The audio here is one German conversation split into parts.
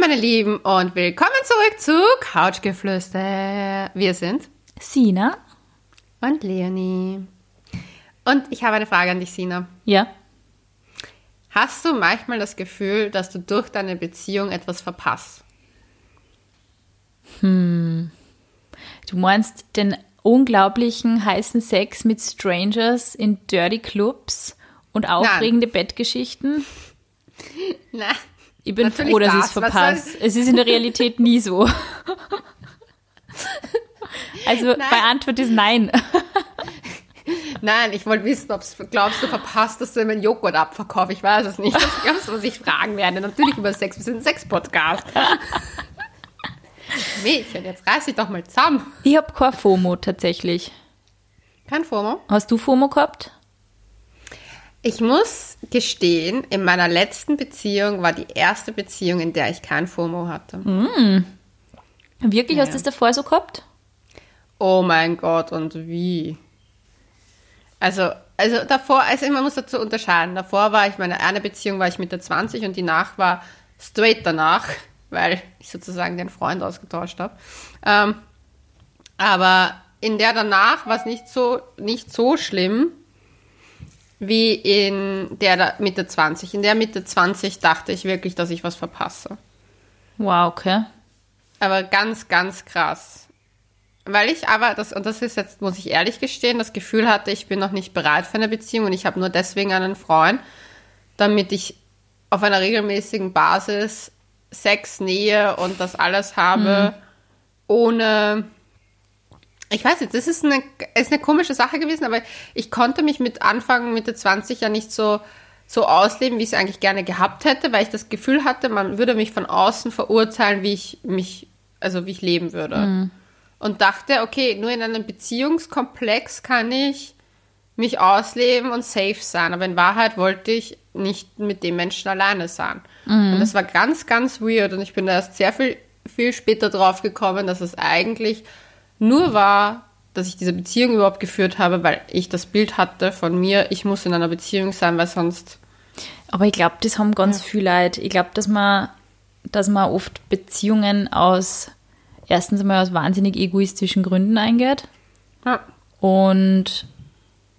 meine Lieben und willkommen zurück zu Couchgeflüster. Wir sind Sina. und Leonie. Und ich habe eine Frage an dich, Sina. Ja. Hast du manchmal das Gefühl, dass du durch deine Beziehung etwas verpasst? Du meinst den unglaublichen heißen Sex mit Strangers in Dirty Clubs und aufregende Bettgeschichten? Nein. Ich bin Natürlich froh, dass ich es soll- Es ist in der Realität nie so. Also meine Antwort ist nein. Nein, ich wollte wissen, ob du glaubst, du verpasst, dass du meinen Joghurt abverkaufst. Ich weiß es nicht. Das glaubst du, was ich fragen werde. Natürlich über Sex. Wir sind ein Sex-Podcast. Mädchen, jetzt reiß dich doch mal zusammen. Ich habe kein FOMO tatsächlich. Kein FOMO. Hast du FOMO gehabt? Ich muss gestehen, in meiner letzten Beziehung war die erste Beziehung, in der ich kein FOMO hatte. Wirklich, Ja, hast du das davor so gehabt? Oh mein Gott, und wie? Also, also davor, also man muss dazu unterscheiden. Davor war ich, meine eine Beziehung war ich Mitte 20 und die nach war straight danach, weil ich sozusagen den Freund ausgetauscht habe. Ähm, aber in der danach war es nicht so, nicht so schlimm wie in der Mitte 20. In der Mitte 20 dachte ich wirklich, dass ich was verpasse. Wow, okay. Aber ganz, ganz krass. Weil ich aber, das, und das ist jetzt, muss ich ehrlich gestehen, das Gefühl hatte, ich bin noch nicht bereit für eine Beziehung und ich habe nur deswegen einen Freund, damit ich auf einer regelmäßigen Basis Sex, Nähe und das alles habe, ohne. Ich weiß nicht, das ist eine, ist eine komische Sache gewesen, aber ich konnte mich mit Anfang, Mitte 20 ja nicht so, so ausleben, wie ich es eigentlich gerne gehabt hätte, weil ich das Gefühl hatte, man würde mich von außen verurteilen, wie ich mich, also wie ich leben würde. Und dachte, okay, nur in einem Beziehungskomplex kann ich mich ausleben und safe sein. Aber in Wahrheit wollte ich nicht mit dem Menschen alleine sein. Und das war ganz, ganz weird. Und ich bin da erst sehr viel, viel später drauf gekommen, dass es eigentlich nur war, dass ich diese Beziehung überhaupt geführt habe, weil ich das Bild hatte von mir, ich muss in einer Beziehung sein, weil sonst. Aber ich glaube, das haben ganz viele Leute. Ich glaube, dass man, dass man oft Beziehungen aus, erstens einmal aus wahnsinnig egoistischen Gründen eingeht Ja. und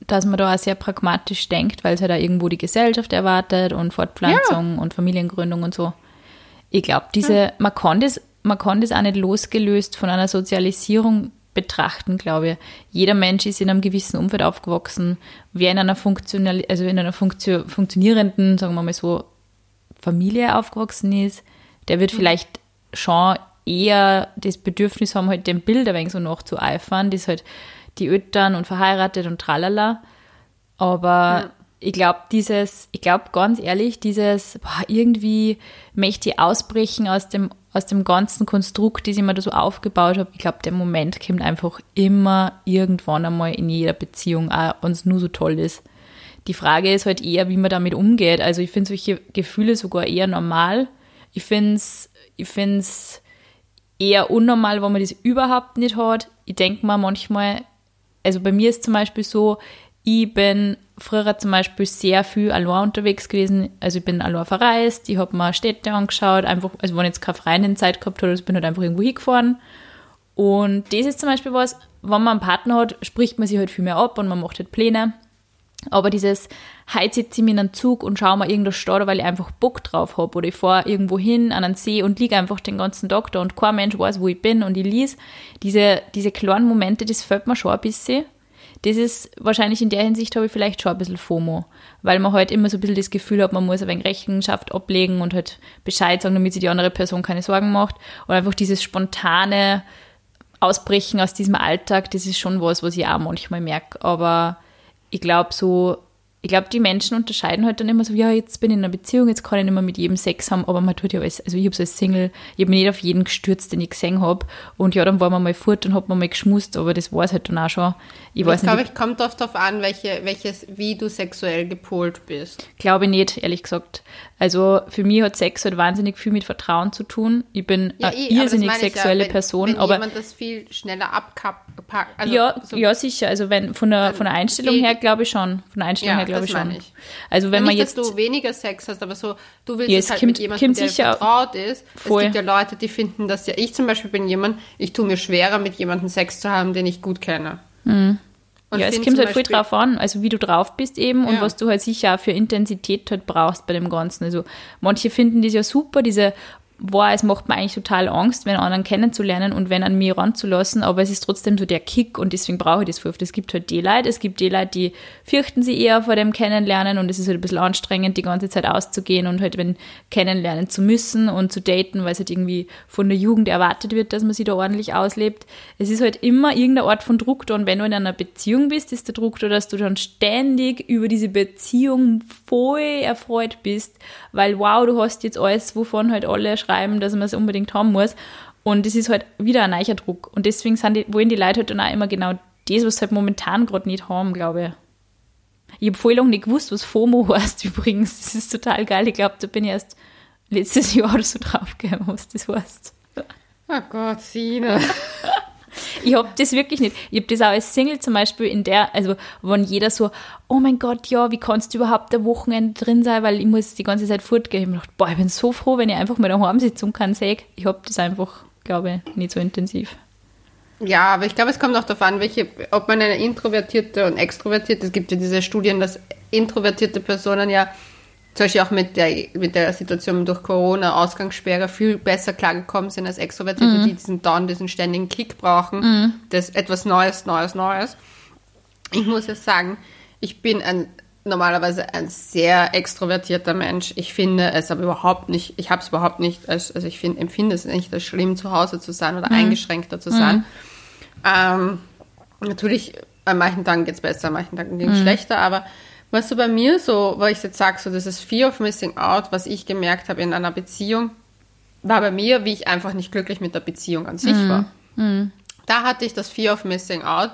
dass man da auch sehr pragmatisch denkt, weil es halt auch irgendwo die Gesellschaft erwartet und Fortpflanzung und Familiengründung und so. Ich glaube, diese, man kann das, man kann das auch nicht losgelöst von einer Sozialisierung betrachten, glaube ich. Jeder Mensch ist in einem gewissen Umfeld aufgewachsen. Wer in einer funktional, also in einer Funktio funktionierenden, sagen wir mal so, Familie aufgewachsen ist, der wird vielleicht schon eher das Bedürfnis haben, halt dem Bild ein wenig so nachzueifern, das halt die Eltern und verheiratet und tralala. Aber ich glaube, dieses, ich glaube ganz ehrlich, dieses, boah, irgendwie möchte ich ausbrechen aus dem, aus dem ganzen Konstrukt, das ich mir da so aufgebaut habe. Ich glaube, der Moment kommt einfach immer irgendwann einmal in jeder Beziehung, auch wenn es nur so toll ist. Die Frage ist halt eher, wie man damit umgeht. Also ich finde solche Gefühle sogar eher normal. Ich finde es ich find's eher unnormal, wenn man das überhaupt nicht hat. Ich denke mir manchmal, also bei mir ist zum Beispiel so, ich bin früher zum Beispiel sehr viel allein unterwegs gewesen. Also ich bin allein verreist, ich habe mir Städte angeschaut, einfach, also wenn ich jetzt keine Freundin-Zeit gehabt habe, also bin halt einfach irgendwo hingefahren. Und das ist zum Beispiel was, wenn man einen Partner hat, spricht man sich halt viel mehr ab und man macht halt Pläne. Aber dieses, heute sitze ich mir in einen Zug und schaue mir irgendeine Stadt, weil ich einfach Bock drauf habe. Oder ich fahre irgendwo hin an einen See und liege einfach den ganzen Tag da und kein Mensch weiß, wo ich bin und ich lese. Diese, diese kleinen Momente, das fällt mir schon ein bisschen. Das ist wahrscheinlich in der Hinsicht habe ich vielleicht schon ein bisschen FOMO, weil man halt immer so ein bisschen das Gefühl hat, man muss ein wenig Rechenschaft ablegen und halt Bescheid sagen, damit sich die andere Person keine Sorgen macht. Und einfach dieses spontane Ausbrechen aus diesem Alltag, das ist schon was, was ich auch manchmal merke. Aber ich glaube so, ich glaube, die Menschen unterscheiden halt dann immer so, ja, jetzt bin ich in einer Beziehung, jetzt kann ich nicht mehr mit jedem Sex haben, aber man tut ja alles, also ich habe so als Single, ich habe mich nicht auf jeden gestürzt, den ich gesehen habe und ja, dann waren wir mal fort und hat man mal geschmust, aber das war es halt dann auch schon. Ich Ich glaube, ich kommt oft darauf an, welche, welches, wie du sexuell gepolt bist. glaube ich nicht, ehrlich gesagt. Also für mich hat Sex halt wahnsinnig viel mit Vertrauen zu tun. Ich bin Ja, eine irrsinnig ich ja, sexuelle wenn, Person, wenn aber jemand das viel schneller abpackt. Also ja, so, ja, sicher. Also wenn von der, von der Einstellung her glaube ich schon. Von der Einstellung Ja. her glaube ich schon. meine ich. Also wenn nicht, man jetzt dass du weniger Sex hast, aber so, du willst Ja, es halt kommt- mit jemandem, der vertraut ist. Voll. Es gibt ja Leute, die finden das ja. Ich zum Beispiel bin jemand, ich tue mir schwerer, mit jemandem Sex zu haben, den ich gut kenne. Und ja, es kommt halt Beispiel- drauf an, also wie du drauf bist eben und Ja. was du halt sicher auch für Intensität halt brauchst bei dem Ganzen. Also manche finden das ja super, diese war, es macht mir eigentlich total Angst, wenn anderen kennenzulernen und wenn an mir ranzulassen, aber es ist trotzdem so der Kick und deswegen brauche ich das voll oft. Es gibt halt die Leute, es gibt die Leute, die fürchten sich eher vor dem Kennenlernen und es ist halt ein bisschen anstrengend, die ganze Zeit auszugehen und halt wenn kennenlernen zu müssen und zu daten, weil es halt irgendwie von der Jugend erwartet wird, dass man sich da ordentlich auslebt. Es ist halt immer irgendeine Art von Druck da und wenn du in einer Beziehung bist, ist der Druck da, dass du dann ständig über diese Beziehung voll erfreut bist, weil wow, du hast jetzt alles, wovon halt alle schreiben, dass man es unbedingt haben muss. Und es ist halt wieder ein neuer Druck. Und deswegen sind die, wollen die Leute halt dann auch immer genau das, was sie halt momentan gerade nicht haben, glaube ich. Ich habe voll lange nicht gewusst, was FOMO heißt übrigens. Das ist total geil. Ich glaube, da bin ich erst letztes Jahr oder so draufgekommen, was das heißt. Oh Gott, Sina. Ich hab das wirklich nicht. Ich hab das auch als Single zum Beispiel in der, also wenn jeder so, oh mein Gott, ja, wie kannst du überhaupt ein Wochenende drin sein, weil ich muss die ganze Zeit fortgehen. Ich hab mir gedacht, boah, ich bin so froh, wenn ich einfach mal daheim sitze und kann sagen, ich hab das einfach, glaube ich, nicht so intensiv. Ja, aber ich glaube, es kommt auch darauf an, welche, ob man eine introvertierte und extrovertierte, es gibt ja diese Studien, dass introvertierte Personen ja zum Beispiel auch mit der, mit der Situation durch Corona, Ausgangssperre viel besser klargekommen sind als Extrovertierte, die diesen Down, diesen ständigen Kick brauchen, das etwas Neues, Neues, Neues. Ich muss jetzt sagen, ich bin ein, normalerweise ein sehr extrovertierter Mensch. Ich finde es aber überhaupt nicht, ich habe es überhaupt nicht, als, also ich find, empfinde es nicht als schlimm, zu Hause zu sein oder eingeschränkter zu sein. Ähm, natürlich, an manchen Tagen geht's besser, an manchen Tagen geht's schlechter, aber was so bei mir so, wo ich jetzt sage, so dieses Fear of Missing Out, was ich gemerkt habe in einer Beziehung, war bei mir, wie ich einfach nicht glücklich mit der Beziehung an sich war. Da hatte ich das Fear of Missing Out,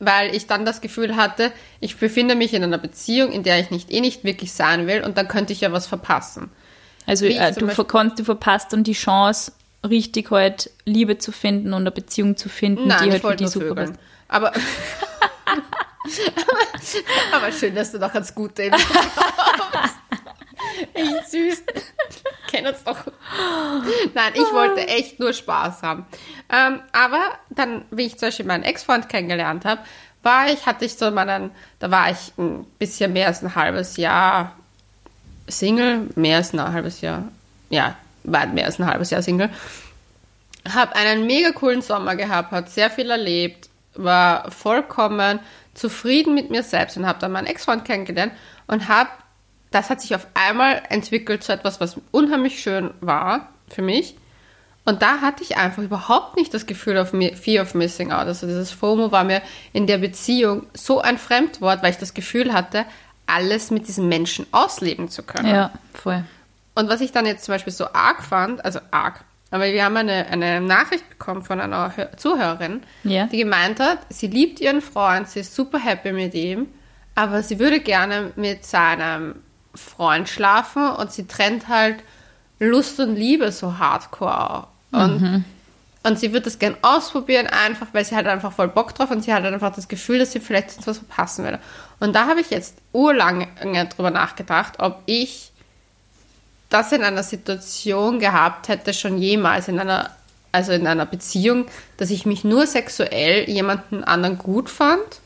weil ich dann das Gefühl hatte, ich befinde mich in einer Beziehung, in der ich nicht eh nicht wirklich sein will und dann könnte ich ja was verpassen. Also äh, du, verkannst, du verpasst dann die Chance, richtig halt Liebe zu finden und eine Beziehung zu finden, Nein, die halt für die super ist. Aber, aber schön, dass du noch ans Gute in kommst. Echt süß. Kennen uns doch. Nein, ich wollte echt nur Spaß haben. Ähm, aber dann, wie ich zum Beispiel meinen Ex-Freund kennengelernt habe, war ich, hatte ich so meinen, da war ich ein bisschen mehr als ein halbes Jahr Single, mehr als ein halbes Jahr, ja, war mehr als ein halbes Jahr Single. Habe einen mega coolen Sommer gehabt, hat sehr viel erlebt, war vollkommen zufrieden mit mir selbst und habe dann meinen Ex-Freund kennengelernt und habe, das hat sich auf einmal entwickelt zu etwas, was unheimlich schön war für mich. Und da hatte ich einfach überhaupt nicht das Gefühl auf Fear of Missing Out. Also dieses FOMO war mir in der Beziehung so ein Fremdwort, weil ich das Gefühl hatte, alles mit diesem Menschen ausleben zu können. Ja, voll. Und was ich dann jetzt zum Beispiel so arg fand, also arg, aber wir haben eine, eine Nachricht bekommen von einer Hör- Zuhörerin, Ja. die gemeint hat, sie liebt ihren Freund, sie ist super happy mit ihm, aber sie würde gerne mit seinem Freund schlafen und sie trennt halt Lust und Liebe so hardcore. Und, und sie würde das gern ausprobieren, einfach, weil sie hat einfach voll Bock drauf und sie hat einfach das Gefühl, dass sie vielleicht sonst was verpassen würde. Und da habe ich jetzt urlange drüber nachgedacht, ob ich das in einer Situation gehabt hätte, schon jemals in einer, also in einer Beziehung, dass ich mich nur sexuell jemanden anderen gut fand.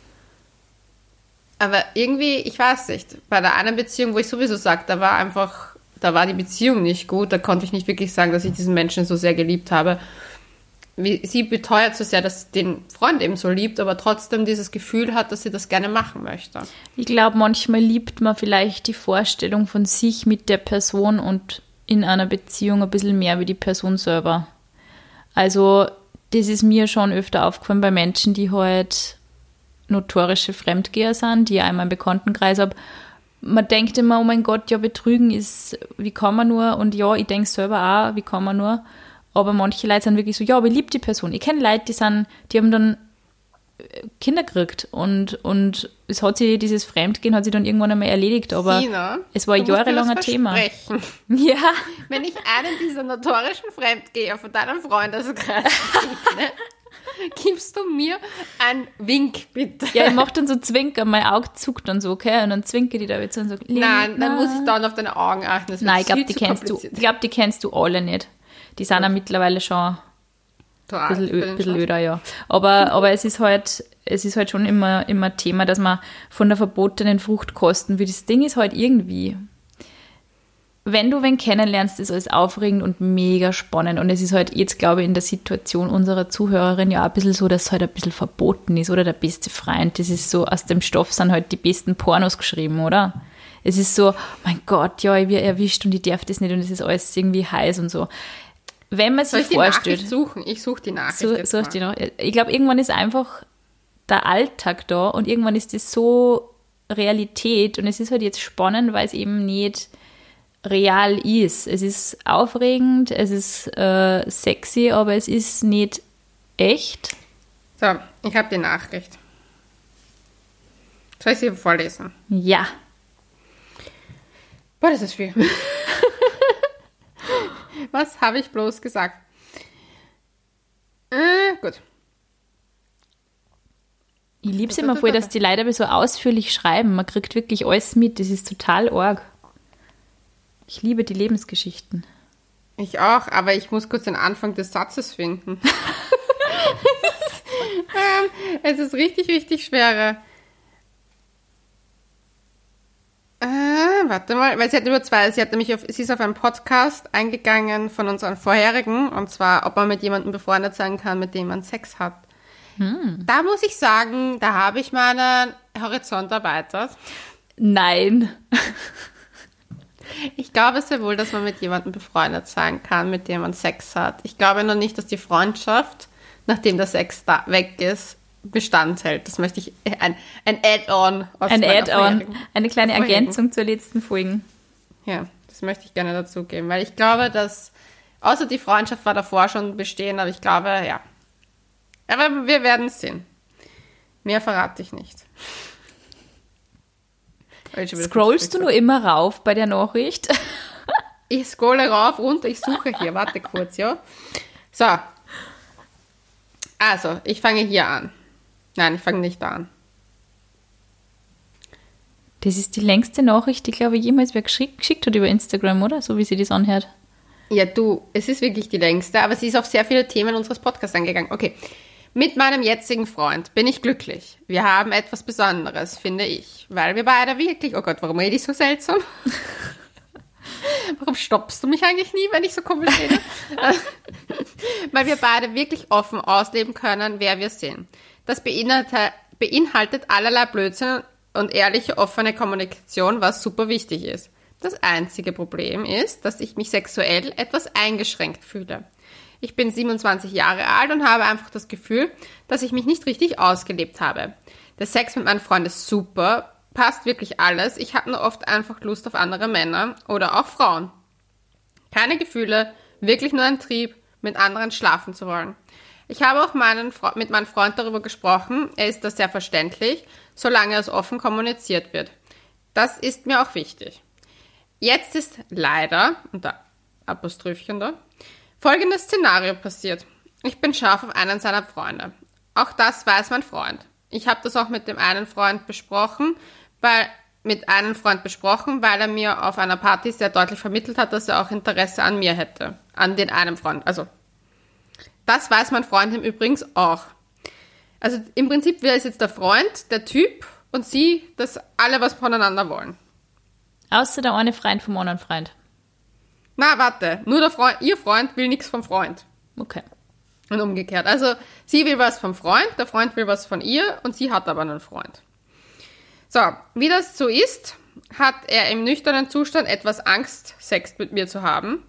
Aber irgendwie, ich weiß nicht, bei der einen Beziehung, wo ich sowieso sage, da war einfach, da war die Beziehung nicht gut, da konnte ich nicht wirklich sagen, dass ich diesen Menschen so sehr geliebt habe. Sie beteuert so sehr, dass sie den Freund eben so liebt, aber trotzdem dieses Gefühl hat, dass sie das gerne machen möchte. Ich glaube, manchmal liebt man vielleicht die Vorstellung von sich mit der Person und in einer Beziehung ein bisschen mehr wie die Person selber. Also, das ist mir schon öfter aufgefallen bei Menschen, die halt notorische Fremdgeher sind, die ich in meinem Bekanntenkreis habe. Man denkt immer, oh mein Gott, ja, betrügen ist, wie kann man nur? Und ja, ich denke selber auch, wie kann man nur? Aber manche Leute sind wirklich so, ja, aber ich liebe die Person. Ich kenne Leute, die sind, die haben dann Kinder gekriegt und, und es hat sich, dieses Fremdgehen hat sich dann irgendwann einmal erledigt, aber Sina, es war jahrelang was ein Thema. Ja, Wenn ich einen dieser notorischen Fremdgeher von deinem Freundeskreis begegne, gibst du mir einen Wink, bitte? Ja, ich mach dann so Zwinker, mein Auge zuckt dann so, okay? Und dann zwinker die da wieder und so. Nein, dann muss ich dann auf deine Augen achten. Nein, ich glaube, die kennst du. Ich glaube, die kennst du alle nicht. Die sind ja mittlerweile schon ein bisschen, ö, bisschen öder, ja. Aber, aber es ist halt, es ist halt schon immer, immer Thema, dass man von der verbotenen Frucht kosten will. Das Ding ist halt irgendwie, wenn du wen kennenlernst, ist alles aufregend und mega spannend. Und es ist halt jetzt, glaube ich, in der Situation unserer Zuhörerin ja auch ein bisschen so, dass es halt ein bisschen verboten ist, oder? Der beste Freund, das ist so, aus dem Stoff sind halt die besten Pornos geschrieben, oder? Es ist so, mein Gott, ja, ich werde erwischt und ich darf das nicht und es ist alles irgendwie heiß und so. Wenn man sich ich vorstellt. Nachricht suchen? Ich suche die Nachricht. Such mal. die noch. Ich glaube, irgendwann ist einfach der Alltag da und irgendwann ist das so Realität und es ist halt jetzt spannend, weil es eben nicht real ist. Es ist aufregend, es ist äh, sexy, aber es ist nicht echt. So, ich habe die Nachricht. Soll ich sie vorlesen? Ja. Boah, das ist viel. Was habe ich bloß gesagt? Äh, gut. Ich liebe es immer voll, dass die Leute aber so ausführlich schreiben. Man kriegt wirklich alles mit. Das ist total arg. Ich liebe die Lebensgeschichten. Ich auch, aber ich muss kurz den Anfang des Satzes finden. ähm, es ist richtig, richtig schwerer. Äh, warte mal, weil sie hat über zwei, sie hat nämlich auf, sie ist auf einen Podcast eingegangen von unseren vorherigen, und zwar, ob man mit jemandem befreundet sein kann, mit dem man Sex hat. Da muss ich sagen, da habe ich meinen Horizont erweitert. Nein. Ich glaube sehr wohl, dass man mit jemandem befreundet sein kann, mit dem man Sex hat. Ich glaube noch nicht, dass die Freundschaft, nachdem der Sex da weg ist, Bestand hält. Das möchte ich, ein, ein Add-on. Ein Add-on. Eine kleine. Ergänzung zur letzten Folge. Ja, das möchte ich gerne dazugeben, weil ich glaube, dass, außer die Freundschaft war davor schon bestehen, aber ich glaube, ja. Aber wir werden es sehen. Mehr verrate ich nicht. Scrollst du nur immer rauf bei der Nachricht? Ich scrolle rauf, runter, ich suche hier. Warte kurz, ja. So. Also, ich fange hier an. Nein, ich fange nicht da an. Das ist die längste Nachricht, die, glaube ich, jemals wer geschickt, geschickt hat über Instagram, oder? So wie sie das anhört. Ja, du, es ist wirklich die längste, aber sie ist auf sehr viele Themen unseres Podcasts eingegangen. Okay. Mit meinem jetzigen Freund bin ich glücklich. Wir haben etwas Besonderes, finde ich. Weil wir beide wirklich. Oh Gott, warum rede ich so seltsam? Warum stoppst du mich eigentlich nie, wenn ich so komisch rede? Weil wir beide wirklich offen ausleben können, wer wir sind. Das beinhaltet, allerlei Blödsinn und ehrliche, offene Kommunikation, was super wichtig ist. Das einzige Problem ist, dass ich mich sexuell etwas eingeschränkt fühle. Ich bin 27 Jahre alt und habe einfach das Gefühl, dass ich mich nicht richtig ausgelebt habe. Der Sex mit meinem Freund ist super, passt wirklich alles. Ich habe nur oft einfach Lust auf andere Männer oder auch Frauen. Keine Gefühle, wirklich nur ein Trieb, mit anderen schlafen zu wollen. Ich habe auch meinen, mit meinem Freund darüber gesprochen. Er ist das sehr verständlich, solange es offen kommuniziert wird. Das ist mir auch wichtig. Jetzt ist leider, unter Apoströfchen da, folgendes Szenario passiert. Ich bin scharf auf einen seiner Freunde. Auch das weiß mein Freund. Ich habe das auch mit dem einen Freund besprochen, weil mit einem Freund besprochen, weil er mir auf einer Party sehr deutlich vermittelt hat, dass er auch Interesse an mir hätte. An den einen Freund. Also, das weiß mein Freund im Übrigen auch. Also, im Prinzip wäre es jetzt der Freund, der Typ und sie, dass alle was voneinander wollen. Außer der eine Freund vom anderen Freund. Na, warte, nur der Freund, ihr Freund will nichts vom Freund. Okay. Und umgekehrt. Also, sie will was vom Freund, der Freund will was von ihr und sie hat aber einen Freund. So, wie das so ist, hat er im nüchternen Zustand etwas Angst, Sex mit mir zu haben.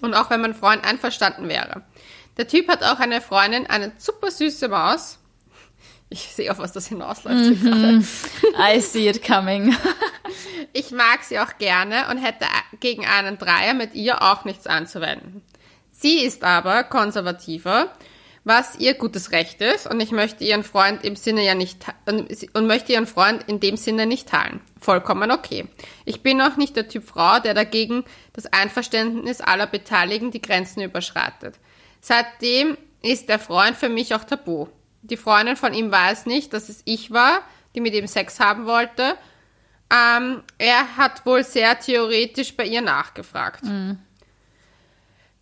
Und auch wenn mein Freund einverstanden wäre. Der Typ hat auch eine Freundin, eine super süße Maus. Ich sehe auf was das hinausläuft. hier gerade. I see it coming. Ich mag sie auch gerne und hätte gegen einen Dreier mit ihr auch nichts anzuwenden. Sie ist aber konservativer, was ihr gutes Recht ist und ich möchte ihren Freund im Sinne ja nicht und und möchte ihren Freund in dem Sinne nicht teilen. Vollkommen okay. Ich bin auch nicht der Typ Frau, der dagegen das Einverständnis aller Beteiligten die Grenzen überschreitet. Seitdem ist der Freund für mich auch tabu. Die Freundin von ihm weiß nicht, dass es ich war, die mit ihm Sex haben wollte. Ähm, er hat wohl sehr theoretisch bei ihr nachgefragt. Mhm.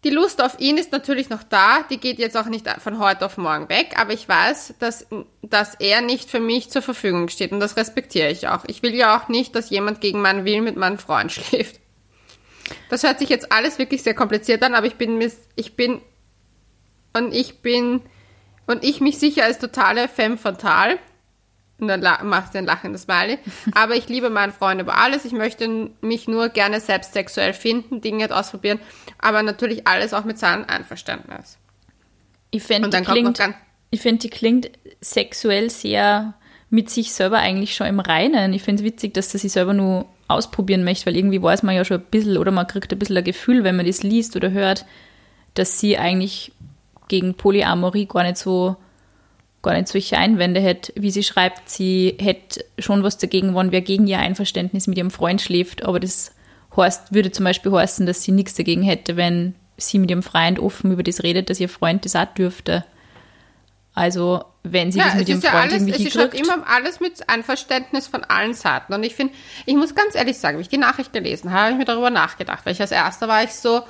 Die Lust auf ihn ist natürlich noch da, die geht jetzt auch nicht von heute auf morgen weg, aber ich weiß, dass, dass er nicht für mich zur Verfügung steht und das respektiere ich auch. Ich will ja auch nicht, dass jemand gegen meinen Willen mit meinem Freund schläft. Das hört sich jetzt alles wirklich sehr kompliziert an, aber ich bin, ich bin, und ich bin, und ich mich sicher als totale Femme fatale und dann machst du ein lachendes Smiley. Aber ich liebe meinen Freund über alles. Ich möchte mich nur gerne selbst sexuell finden, Dinge ausprobieren, aber natürlich alles auch mit seinem Einverständnis. Ich finde, die, klingt, ich find, die klingt sexuell sehr mit sich selber eigentlich schon im Reinen. Ich finde es witzig, dass sie sich selber nur ausprobieren möchte, weil irgendwie weiß man ja schon ein bisschen oder man kriegt ein bisschen ein Gefühl, wenn man das liest oder hört, dass sie eigentlich gegen Polyamorie gar nicht so gar nicht solche Einwände hätte, wie sie schreibt, sie hätte schon was dagegen, wenn wer gegen ihr Einverständnis mit ihrem Freund schläft, aber das heißt, würde zum Beispiel heißen, dass sie nichts dagegen hätte, wenn sie mit ihrem Freund offen über das redet, dass ihr Freund das auch dürfte. Also, wenn sie ja, das mit ihrem Freund ja alles, irgendwie Es ist halt immer alles mit Einverständnis von allen Seiten. Und ich finde, ich muss ganz ehrlich sagen, wie ich die Nachricht gelesen habe, habe ich mir darüber nachgedacht, weil ich als Erster war ich so,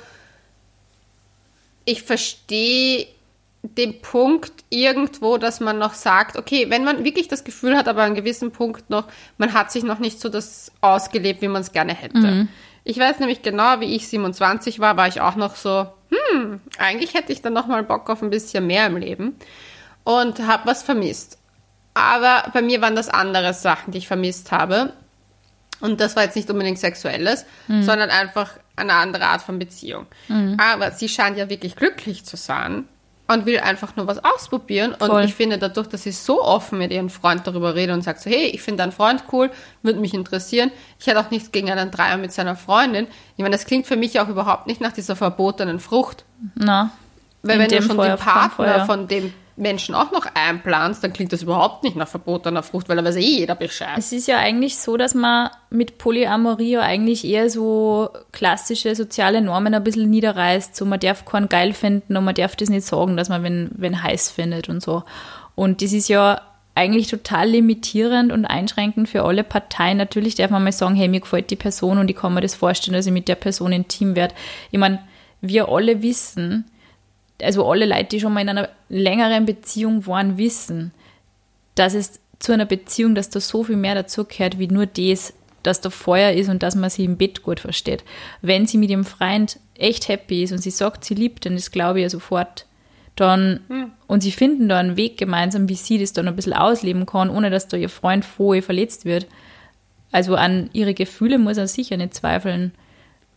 ich verstehe den Punkt irgendwo, dass man noch sagt, okay, wenn man wirklich das Gefühl hat, aber an einem gewissen Punkt noch, man hat sich noch nicht so das ausgelebt, wie man es gerne hätte. Mhm. Ich weiß nämlich genau, wie ich 27 war, war ich auch noch so, hm, eigentlich hätte ich dann noch mal Bock auf ein bisschen mehr im Leben und habe was vermisst. Aber bei mir waren das andere Sachen, die ich vermisst habe. Und das war jetzt nicht unbedingt sexuelles, mhm. sondern einfach eine andere Art von Beziehung. Mhm. Aber sie scheint ja wirklich glücklich zu sein und will einfach nur was ausprobieren. Und Voll. ich finde dadurch, dass sie so offen mit ihrem Freund darüber redet und sagt so, hey, ich finde deinen Freund cool, würde mich interessieren. Ich hätte auch nichts gegen einen Dreier mit seiner Freundin. Ich meine, das klingt für mich auch überhaupt nicht nach dieser verbotenen Frucht. Na. Weil wenn du schon den Partner von dem Menschen auch noch einplanst, dann klingt das überhaupt nicht nach verbotener Frucht, weil da weiß eh jeder Bescheid. Es ist ja eigentlich so, dass man mit Polyamorie ja eigentlich eher so klassische soziale Normen ein bisschen niederreißt. So, man darf keinen geil finden und man darf das nicht sagen, dass man wenn, wenn heiß findet und so. Und das ist ja eigentlich total limitierend und einschränkend für alle Parteien. Natürlich darf man mal sagen, hey, mir gefällt die Person und ich kann mir das vorstellen, dass ich mit der Person intim werde. Ich meine, wir alle wissen, also alle Leute, die schon mal in einer längeren Beziehung waren, wissen, dass es zu einer Beziehung, dass da so viel mehr dazugehört, wie nur das, dass da Feuer ist und dass man sie im Bett gut versteht. Wenn sie mit ihrem Freund echt happy ist und sie sagt, sie liebt dann das glaube ich ja sofort, dann, hm. und sie finden da einen Weg gemeinsam, wie sie das dann ein bisschen ausleben kann, ohne dass da ihr Freund vorher verletzt wird. Also an ihre Gefühle muss er sicher nicht zweifeln.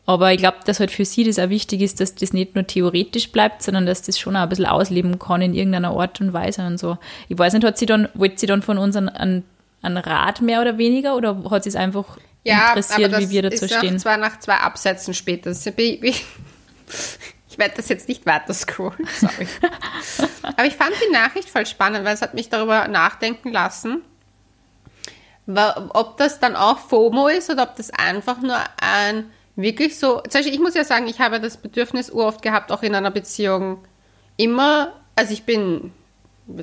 Aber ich glaube, dass halt für sie das auch wichtig ist, dass das nicht nur theoretisch bleibt, sondern dass das schon auch ein bisschen ausleben kann in irgendeiner Art und Weise und so. Ich weiß nicht, hat sie dann, wollte sie dann von uns einen, einen, einen Rat mehr oder weniger oder hat sie es einfach ja, interessiert, wie wir dazu ist stehen? Ja, zwar nach zwei Absätzen später. Ich werde das jetzt nicht weiter scrollen, sorry. Aber ich fand die Nachricht voll spannend, weil es hat mich darüber nachdenken lassen, ob das dann auch FOMO ist oder ob das einfach nur ein wirklich so, zum Beispiel, ich muss ja sagen, ich habe das Bedürfnis uroft gehabt, auch in einer Beziehung immer, also ich bin,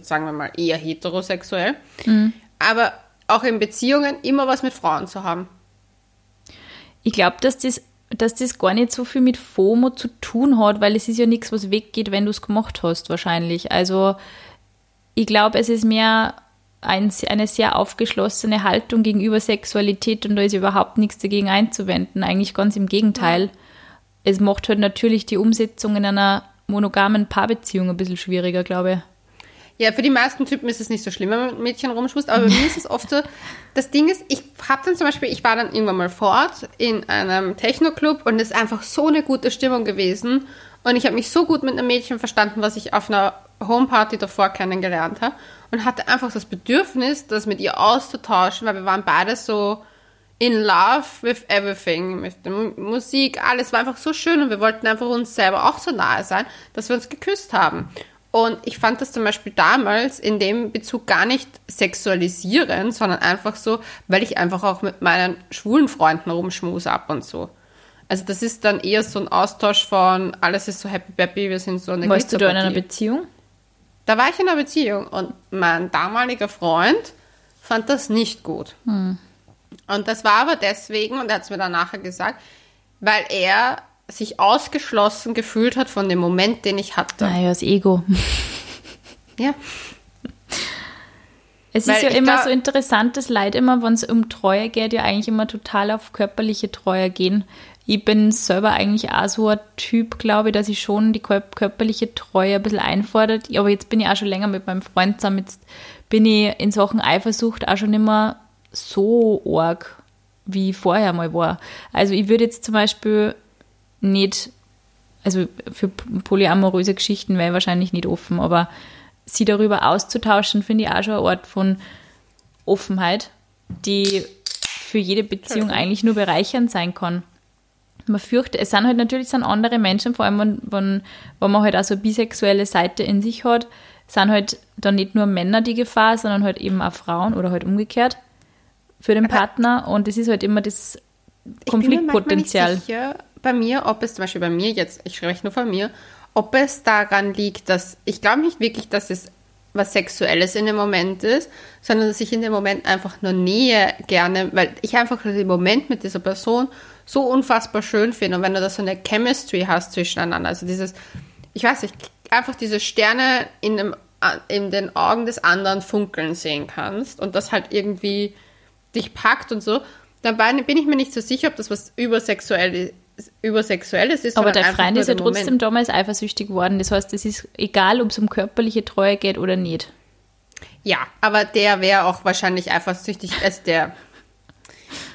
sagen wir mal, eher heterosexuell, mhm. aber auch in Beziehungen immer was mit Frauen zu haben. Ich glaube, dass das, dass das gar nicht so viel mit FOMO zu tun hat, weil es ist ja nichts, was weggeht, wenn du es gemacht hast, wahrscheinlich. Also ich glaube, es ist mehr ein, eine sehr aufgeschlossene Haltung gegenüber Sexualität und da ist überhaupt nichts dagegen einzuwenden. Eigentlich ganz im Gegenteil. Es macht halt natürlich die Umsetzung in einer monogamen Paarbeziehung ein bisschen schwieriger, glaube ich. Ja, für die meisten Typen ist es nicht so schlimm, wenn man mit Mädchen rumschmust, aber bei mir ist es oft so, das Ding ist, ich habe dann zum Beispiel, ich war dann irgendwann mal fort in einem Techno-Club und es ist einfach so eine gute Stimmung gewesen und ich habe mich so gut mit einem Mädchen verstanden, was ich auf einer Homeparty davor kennengelernt habe und hatte einfach das Bedürfnis, das mit ihr auszutauschen, weil wir waren beide so in love with everything, mit der Musik, alles war einfach so schön und wir wollten einfach uns selber auch so nahe sein, dass wir uns geküsst haben. Und ich fand das zum Beispiel damals in dem Bezug gar nicht sexualisieren, sondern einfach so, weil ich einfach auch mit meinen schwulen Freunden rumschmuse ab und so. Also das ist dann eher so ein Austausch von alles ist so happy happy, wir sind so eine Warst du da in einer Beziehung? Da war ich in einer Beziehung und mein damaliger Freund fand das nicht gut. Hm. Und das war aber deswegen, und er hat es mir dann nachher gesagt, weil er sich ausgeschlossen gefühlt hat von dem Moment, den ich hatte. Naja, das Ego. Ja. Es Weil ist ja immer so interessant, das Leid immer, wenn es um Treue geht, ja eigentlich immer total auf körperliche Treue gehen. Ich bin selber eigentlich auch so ein Typ, glaube ich, dass ich schon die kör- körperliche Treue ein bisschen einfordert. Aber jetzt bin ich auch schon länger mit meinem Freund zusammen. Jetzt bin ich in Sachen Eifersucht auch schon immer so arg, wie ich vorher mal war. Also ich würde jetzt zum Beispiel nicht, also für polyamoröse Geschichten wäre ich wahrscheinlich nicht offen, aber sie darüber auszutauschen, finde ich auch schon ein Ort von Offenheit, die für jede Beziehung eigentlich nur bereichernd sein kann. Man fürchtet, es sind halt natürlich sind andere Menschen, vor allem wenn, wenn, wenn man halt auch so eine bisexuelle Seite in sich hat, sind halt dann nicht nur Männer die Gefahr, sondern halt eben auch Frauen oder halt umgekehrt für den Partner. Und das ist halt immer das Ich bin mir Konfliktpotenzial. nicht sicher bei mir, ob es zum Beispiel bei mir jetzt, ich spreche nur von mir, ob es daran liegt, dass ich glaube nicht wirklich, dass es was Sexuelles in dem Moment ist, sondern dass ich in dem Moment einfach nur Nähe gerne, weil ich einfach den Moment mit dieser Person so unfassbar schön finde und wenn du da so eine Chemistry hast zwischeneinander, also dieses, ich weiß nicht, einfach diese Sterne in, dem, in den Augen des anderen funkeln sehen kannst und das halt irgendwie dich packt und so, dann bin ich mir nicht so sicher, ob das was übersexuell, übersexuelles ist. Aber dein Freund ist ja trotzdem Moment. damals eifersüchtig geworden. Das heißt, es ist egal, ob es um körperliche Treue geht oder nicht. Ja, aber der wäre auch wahrscheinlich eifersüchtig als der.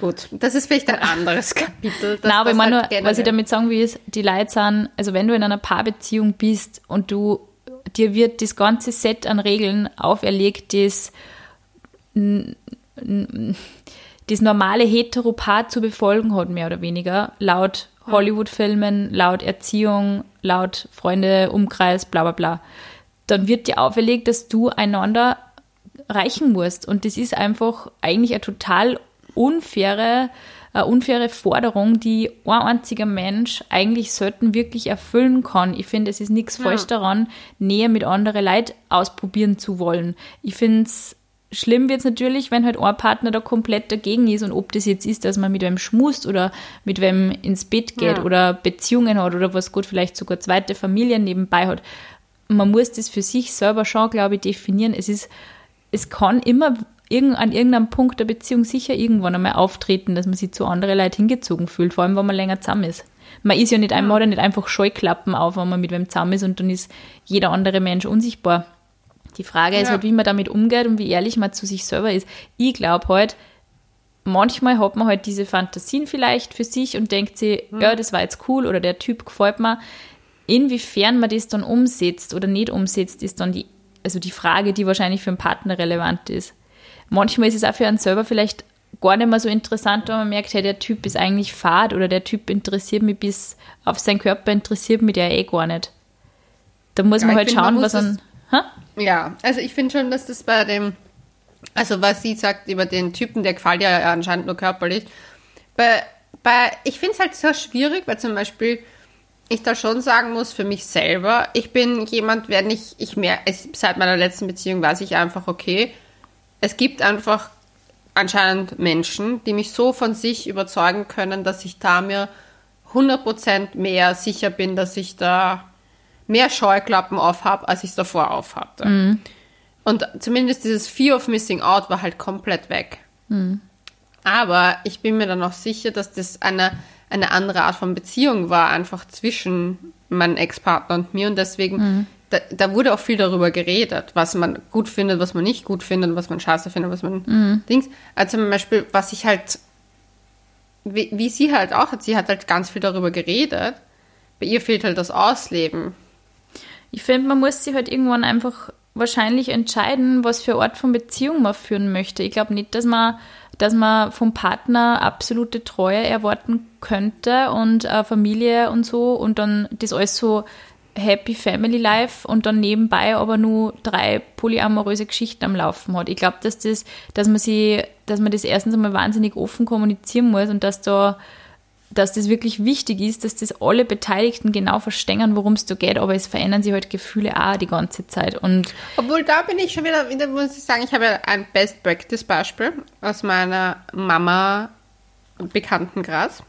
Gut, das ist vielleicht ein anderes Kapitel. Nein, aber ich meine nur, halt was ich damit sagen will, ist, die Leute sind, also wenn du in einer Paarbeziehung bist und du, dir wird das ganze Set an Regeln auferlegt, das, das normale Heteropaar zu befolgen hat, mehr oder weniger, laut Hollywood-Filmen, laut Erziehung, laut Freunde, Umkreis, bla bla bla, dann wird dir auferlegt, dass du einander reichen musst. Und das ist einfach eigentlich eine total unfaire, eine unfaire Forderung, die ein einziger Mensch eigentlich selten wirklich erfüllen kann. Ich finde, es ist nichts falsch daran, Nähe mit anderen Leuten ausprobieren zu wollen. Ich finde es schlimm wird es natürlich, wenn halt ein Partner da komplett dagegen ist und ob das jetzt ist, dass man mit wem schmust oder mit wem ins Bett geht Ja. oder Beziehungen hat oder was gut, vielleicht sogar zweite Familien nebenbei hat. Man muss das für sich selber schon, glaube ich, definieren. Es ist, es kann immer irgend, an irgendeinem Punkt der Beziehung sicher irgendwann einmal auftreten, dass man sich zu anderen Leuten hingezogen fühlt, vor allem, wenn man länger zusammen ist. Man ist ja nicht einmal, ja nicht einfach Scheuklappen auf, wenn man mit wem zusammen ist und dann ist jeder andere Mensch unsichtbar. Die Frage ist Ja. halt, wie man damit umgeht und wie ehrlich man zu sich selber ist. Ich glaube halt, manchmal hat man halt diese Fantasien vielleicht für sich und denkt sich, ja, das war jetzt cool oder der Typ gefällt mir. Inwiefern man das dann umsetzt oder nicht umsetzt, ist dann die, also die Frage, die wahrscheinlich für einen Partner relevant ist. Manchmal ist es auch für einen selber vielleicht gar nicht mehr so interessant, wenn man merkt, hey, der Typ ist eigentlich fad oder der Typ interessiert mich bis auf seinen Körper interessiert mich der eh gar nicht. Da muss Ja, man halt find, man schauen, muss was man. Ja, also ich finde schon, dass das bei dem, also was sie sagt über den Typen, der gefällt ja anscheinend nur körperlich. Bei, bei, ich finde es halt sehr schwierig, weil zum Beispiel ich da schon sagen muss, für mich selber, ich bin jemand, wenn ich, ich mehr, seit meiner letzten Beziehung weiß ich einfach, okay, es gibt einfach anscheinend Menschen, die mich so von sich überzeugen können, dass ich da mir 100% mehr sicher bin, dass ich da mehr Scheuklappen auf habe, als ich es davor auf hatte. Und zumindest dieses Fear of Missing Out war halt komplett weg. Aber ich bin mir dann auch sicher, dass das eine, eine andere Art von Beziehung war, einfach zwischen meinem Ex-Partner und mir. Und deswegen, da, da wurde auch viel darüber geredet, was man gut findet, was man nicht gut findet, was man scheiße findet, was man Dings. Also zum Beispiel, was ich halt, wie, wie sie halt auch hat, sie hat halt ganz viel darüber geredet. Bei ihr fehlt halt das Ausleben. Ich finde, man muss sich halt irgendwann einfach wahrscheinlich entscheiden, was für Art von Beziehung man führen möchte. Ich glaube nicht, dass man, dass man vom Partner absolute Treue erwarten könnte und äh, Familie und so und dann das alles so Happy Family Life und dann nebenbei aber nur drei polyamoröse Geschichten am Laufen hat. Ich glaube, dass das, dass man sie, dass man das erstens einmal wahnsinnig offen kommunizieren muss und dass da dass das wirklich wichtig ist, dass das alle Beteiligten genau verstehen, worum es da geht, aber es verändern sich halt Gefühle auch die ganze Zeit. Und Obwohl, da bin ich schon wieder, wieder muss ich sagen, ich habe ja ein Best-Practice-Beispiel aus meiner Mama-Bekanntenkreis.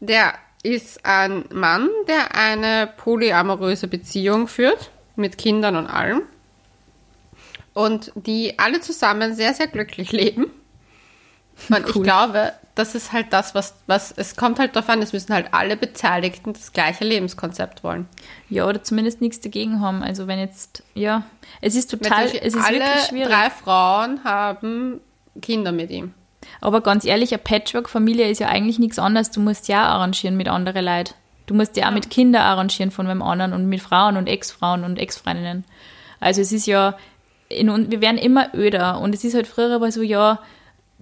Der ist ein Mann, der eine polyamoröse Beziehung führt, mit Kindern und allem. Und die alle zusammen sehr, sehr glücklich leben. Und ich Cool. glaube, das ist halt das, was, was, es kommt halt darauf an, es müssen halt alle Beteiligten das gleiche Lebenskonzept wollen. ja, oder zumindest nichts dagegen haben. Also wenn jetzt, ja, es ist total, es ist alle wirklich schwierig. drei Frauen haben Kinder mit ihm. Aber ganz ehrlich, eine Patchwork-Familie ist ja eigentlich nichts anderes. Du musst ja arrangieren mit anderen Leuten. Du musst ja auch mit Kindern arrangieren von wem anderen und mit Frauen und Ex-Frauen und Ex-Freundinnen. Also es ist ja, in, wir werden immer öder und es ist halt früher aber so, ja,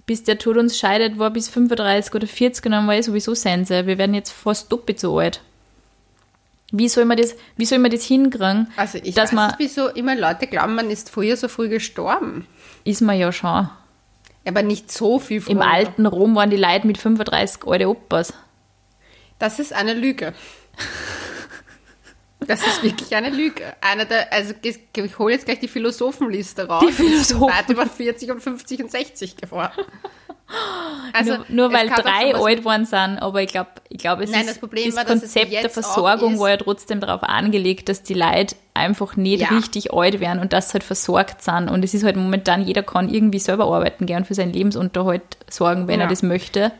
bis der Tod uns scheidet, war bis 35 oder 40 und dann war ich sowieso Sense. Wir werden jetzt fast doppelt so alt. Wie soll man das, wie soll man das hinkriegen? Also ich dass weiß man, nicht, wieso immer Leute glauben, man ist früher so früh gestorben. ist man ja schon. Aber nicht so viel früher. Im alten Rom waren die Leute mit 35 alte Opas. Das ist eine Lüge. Das ist wirklich eine Lüge. Einer der, also ich hole jetzt gleich die Philosophenliste raus. Die Philosophen. Weit über 40 und 50 und 60 geworden. Also, nur, nur weil drei alt worden sind, aber ich glaube, ich glaub, es Nein, ist das Problem das war, Konzept der jetzt auch Versorgung war ja trotzdem darauf angelegt, dass die Leute einfach nicht Ja. richtig alt werden und dass sie halt versorgt sind. Und es ist halt momentan, jeder kann irgendwie selber arbeiten gern für seinen Lebensunterhalt sorgen, wenn Ja. er das möchte.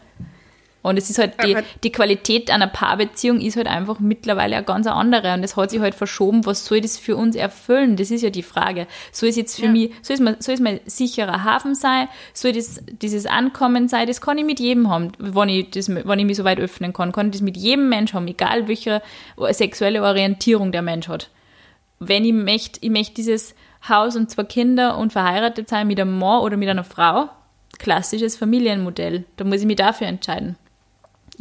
Und es ist halt, die, die Qualität einer Paarbeziehung ist halt einfach mittlerweile eine ganz andere. Und es hat sich halt verschoben, was soll das für uns erfüllen? Das ist ja die Frage. Soll es jetzt für Ja. mich, soll es mal, soll es mal sicherer Hafen sein? Soll das, dieses Ankommen sein? Das kann ich mit jedem haben, wenn ich, das, wenn ich mich so weit öffnen kann. Kann ich das mit jedem Mensch haben, egal welche sexuelle Orientierung der Mensch hat. Wenn ich möchte, ich möchte dieses Haus und zwei Kinder und verheiratet sein mit einem Mann oder mit einer Frau, klassisches Familienmodell. Da muss ich mich dafür entscheiden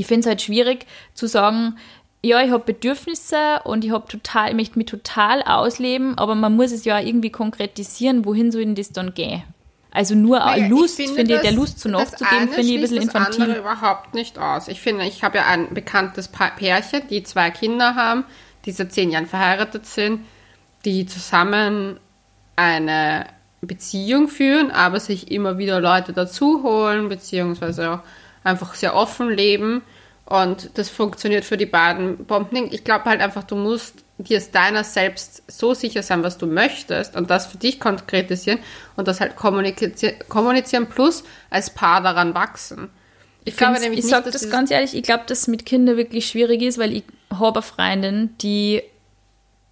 ich finde es halt schwierig zu sagen, ja, ich habe Bedürfnisse und ich habe total, ich möchte mich total ausleben, aber man muss es ja irgendwie konkretisieren, wohin soll denn das dann gehen? Also nur Naja, Lust, finde, finde ich, der Lust zu nachzugeben, finde ich ein bisschen schließt Das infantil. andere überhaupt nicht aus. Ich finde, ich habe ja ein bekanntes Pärchen, die zwei Kinder haben, die seit zehn Jahren verheiratet sind, die zusammen eine Beziehung führen, aber sich immer wieder Leute dazu holen, beziehungsweise auch einfach sehr offen leben. Und das funktioniert für die beiden Bomben. Ich glaube halt einfach, du musst dir es deiner selbst so sicher sein, was du möchtest und das für dich konkretisieren und das halt kommunizieren, kommunizieren plus als Paar daran wachsen. Ich, glaube Find's- nämlich ich nicht, sage dass das ganz ehrlich, ich glaube, dass es mit Kindern wirklich schwierig ist, weil ich habe eine Freundin, die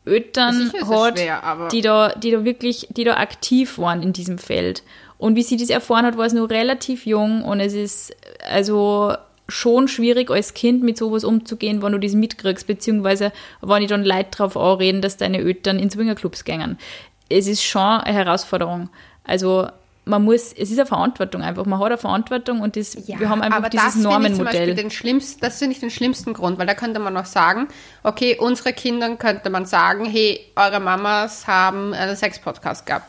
Eltern hat, schwer, die da, die da wirklich, die da aktiv waren in diesem Feld. Und wie sie das erfahren hat, war es nur relativ jung und es ist also schon schwierig als Kind mit sowas umzugehen, wenn du das mitkriegst, beziehungsweise wenn ich dann Leute drauf anreden, dass deine Eltern in Swingerclubs gängen. Es ist schon eine Herausforderung. Also man muss, es ist eine Verantwortung einfach. Man hat eine Verantwortung und das, wir haben einfach aber dieses das finde ich zum Beispiel Normenmodell. den schlimmsten, das finde ich den schlimmsten Grund, weil da könnte man noch sagen, okay, unsere Kindern könnte man sagen, hey, eure Mamas haben einen Sex-Podcast gehabt.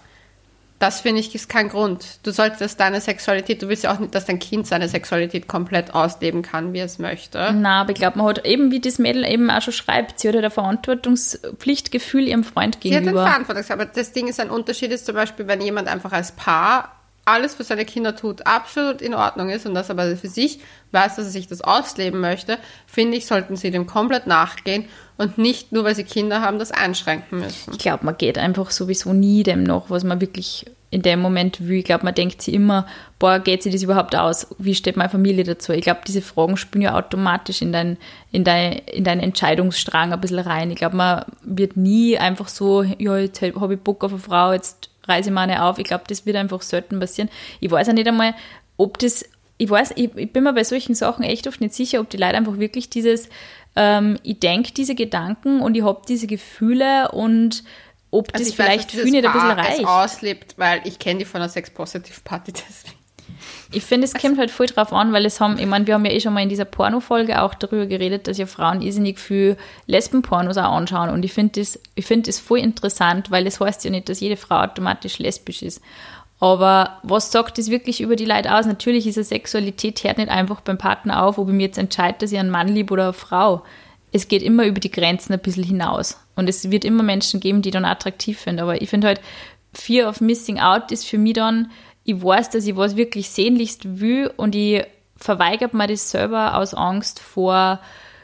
Das finde ich ist kein Grund. Du solltest deine Sexualität, du willst ja auch nicht, dass dein Kind seine Sexualität komplett ausleben kann, wie es möchte. Na, aber ich glaube, man hat eben, wie das Mädel eben auch schon schreibt, sie hat halt ein Verantwortungspflichtgefühl ihrem Freund Sie hat den gegenüber. Verantwortung, aber das Ding ist, ein Unterschied ist zum Beispiel, wenn jemand einfach als Paar alles für seine Kinder tut, absolut in Ordnung ist und das aber für sich weiß, dass er sich das ausleben möchte, finde ich, sollten sie dem komplett nachgehen und nicht nur, weil sie Kinder haben, das einschränken müssen. Ich glaube, man geht einfach sowieso nie dem nach, was man wirklich in dem Moment will. Ich glaube, man denkt sich immer, boah, geht sich das überhaupt aus? Wie steht meine Familie dazu? Ich glaube, diese Fragen spielen ja automatisch in deinen in dein, in deinen Entscheidungsstrang ein bisschen rein. Ich glaube, man wird nie einfach so, ja, jetzt habe ich Bock auf eine Frau, jetzt reise ich mal eine auf. Ich glaube, das wird einfach selten passieren. Ich weiß auch nicht einmal, ob das, ich weiß, ich, ich bin mir bei solchen Sachen echt oft nicht sicher, ob die Leute einfach wirklich dieses, ähm, ich denke diese Gedanken und ich habe diese Gefühle und ob das Also weiß, vielleicht dieses für nicht ein bisschen reicht. auslebt, weil ich kenne die von einer Sex-Positive-Party deswegen. Ich finde, es kommt halt voll drauf an, weil es haben, ich meine, wir haben ja eh schon mal in dieser Porno-Folge auch darüber geredet, dass ja Frauen irrsinnig viel Lesbenpornos auch anschauen. Und ich finde das, ich finde das voll interessant, weil es heißt ja nicht, dass jede Frau automatisch lesbisch ist. Aber was sagt das wirklich über die Leute aus? Natürlich ist eine Sexualität hört nicht einfach beim Partner auf, ob ich mir jetzt entscheide, dass ich einen Mann liebe oder eine Frau. Es geht immer über die Grenzen ein bisschen hinaus. Und es wird immer Menschen geben, die dann attraktiv finden. Aber ich finde halt, Fear of Missing Out ist für mich dann, ich weiß, dass ich was wirklich sehnlichst will und ich verweigert mir das selber aus Angst vor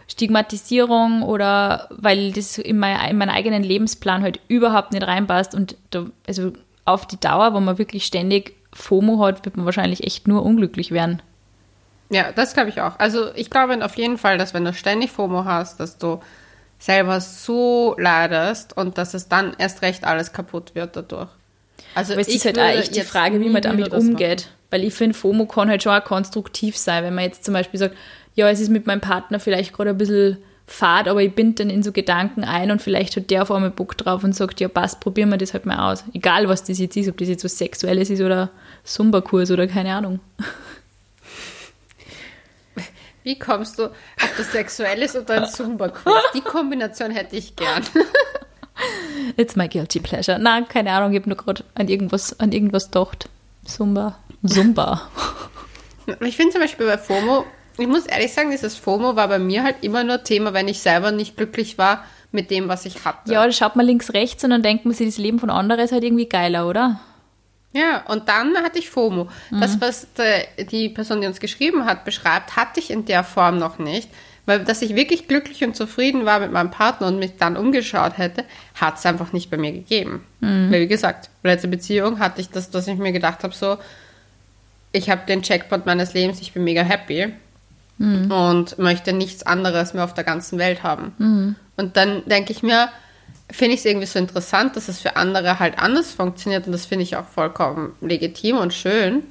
Stigmatisierung oder weil das in, mein, in meinen eigenen Lebensplan halt überhaupt nicht reinpasst. Und da, also auf die Dauer, wo man wirklich ständig FOMO hat, wird man wahrscheinlich echt nur unglücklich werden. Ja, das glaube ich auch. Also ich glaube auf jeden Fall, dass wenn du ständig FOMO hast, dass du selber so leidest und dass es dann erst recht alles kaputt wird dadurch. Also Aber es ist halt auch echt die Frage, wie man damit umgeht. Weil ich finde, FOMO kann halt schon auch konstruktiv sein, wenn man jetzt zum Beispiel sagt, ja, es ist mit meinem Partner vielleicht gerade ein bisschen fad, aber ich bin dann in so Gedanken ein und vielleicht hat der auf einmal Bock drauf und sagt, ja passt, probieren wir das halt mal aus. Egal, was das jetzt ist, ob das jetzt was Sexuelles ist oder Zumba-Kurs oder keine Ahnung. Wie kommst du auf das Sexuelles oder ein Zumba-Kurs? Die Kombination hätte ich gern. It's my guilty pleasure. Nein, keine Ahnung, ich habe nur gerade an irgendwas, an irgendwas gedacht. Zumba. Zumba. Ich finde zum Beispiel bei FOMO, ich muss ehrlich sagen, dieses FOMO war bei mir halt immer nur Thema, wenn ich selber nicht glücklich war mit dem, was ich hatte. Ja, da schaut man links, rechts und dann denkt man sich, das Leben von anderen ist halt irgendwie geiler, oder? Ja, und dann hatte ich FOMO. Mhm. Das, was die Person, die uns geschrieben hat, beschreibt, hatte ich in der Form noch nicht. Weil, dass ich wirklich glücklich und zufrieden war mit meinem Partner und mich dann umgeschaut hätte, hat es einfach nicht bei mir gegeben. Mhm. Weil, wie gesagt, letzte Beziehung hatte ich das, dass ich mir gedacht habe, so, ich habe den Checkpoint meines Lebens, ich bin mega happy mhm. und möchte nichts anderes mehr auf der ganzen Welt haben. Mhm. Und dann denke ich mir, finde ich es irgendwie so interessant, dass es für andere halt anders funktioniert und das finde ich auch vollkommen legitim und schön.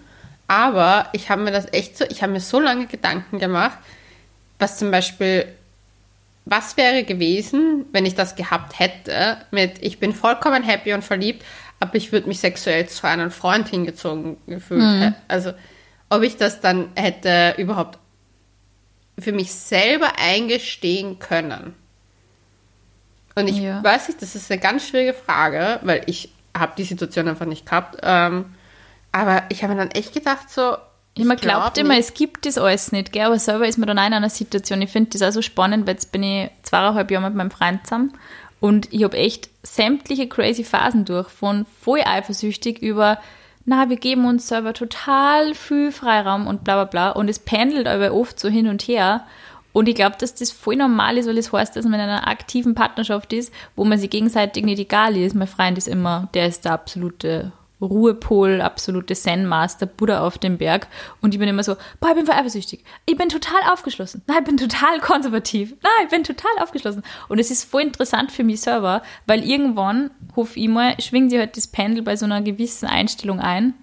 Aber ich habe mir das echt so, ich habe mir so lange Gedanken gemacht, was zum Beispiel, was wäre gewesen, wenn ich das gehabt hätte mit, ich bin vollkommen happy und verliebt, aber ich würde mich sexuell zu einem Freund hingezogen gefühlt. Mhm. Also, ob ich das dann hätte überhaupt für mich selber eingestehen können. Und ich ja. weiß nicht, das ist eine ganz schwierige Frage, weil ich habe die Situation einfach nicht gehabt. Ähm, aber ich habe mir dann echt gedacht, so, ich man glaubt immer, es gibt das alles nicht, gell? aber selber ist man dann auch in einer Situation. Ich finde das auch so spannend, weil jetzt bin ich zweieinhalb Jahre mit meinem Freund zusammen und ich habe echt sämtliche crazy Phasen durch, von voll eifersüchtig über, na, wir geben uns selber total viel Freiraum und bla bla bla und es pendelt aber oft so hin und her. Und ich glaube, dass das voll normal ist, weil es das heißt, dass man in einer aktiven Partnerschaft ist, wo man sich gegenseitig nicht egal ist. Mein Freund ist immer, der ist der absolute Ruhepol, absolute Zen-Master, Buddha auf dem Berg. Und ich bin immer so, boah, ich bin voll eifersüchtig. Ich bin total aufgeschlossen. Nein, ich bin total konservativ. Nein, ich bin total aufgeschlossen. Und es ist voll interessant für mich selber, weil irgendwann, hoffe ich mal, schwingt sich halt das Pendel bei so einer gewissen Einstellung ein.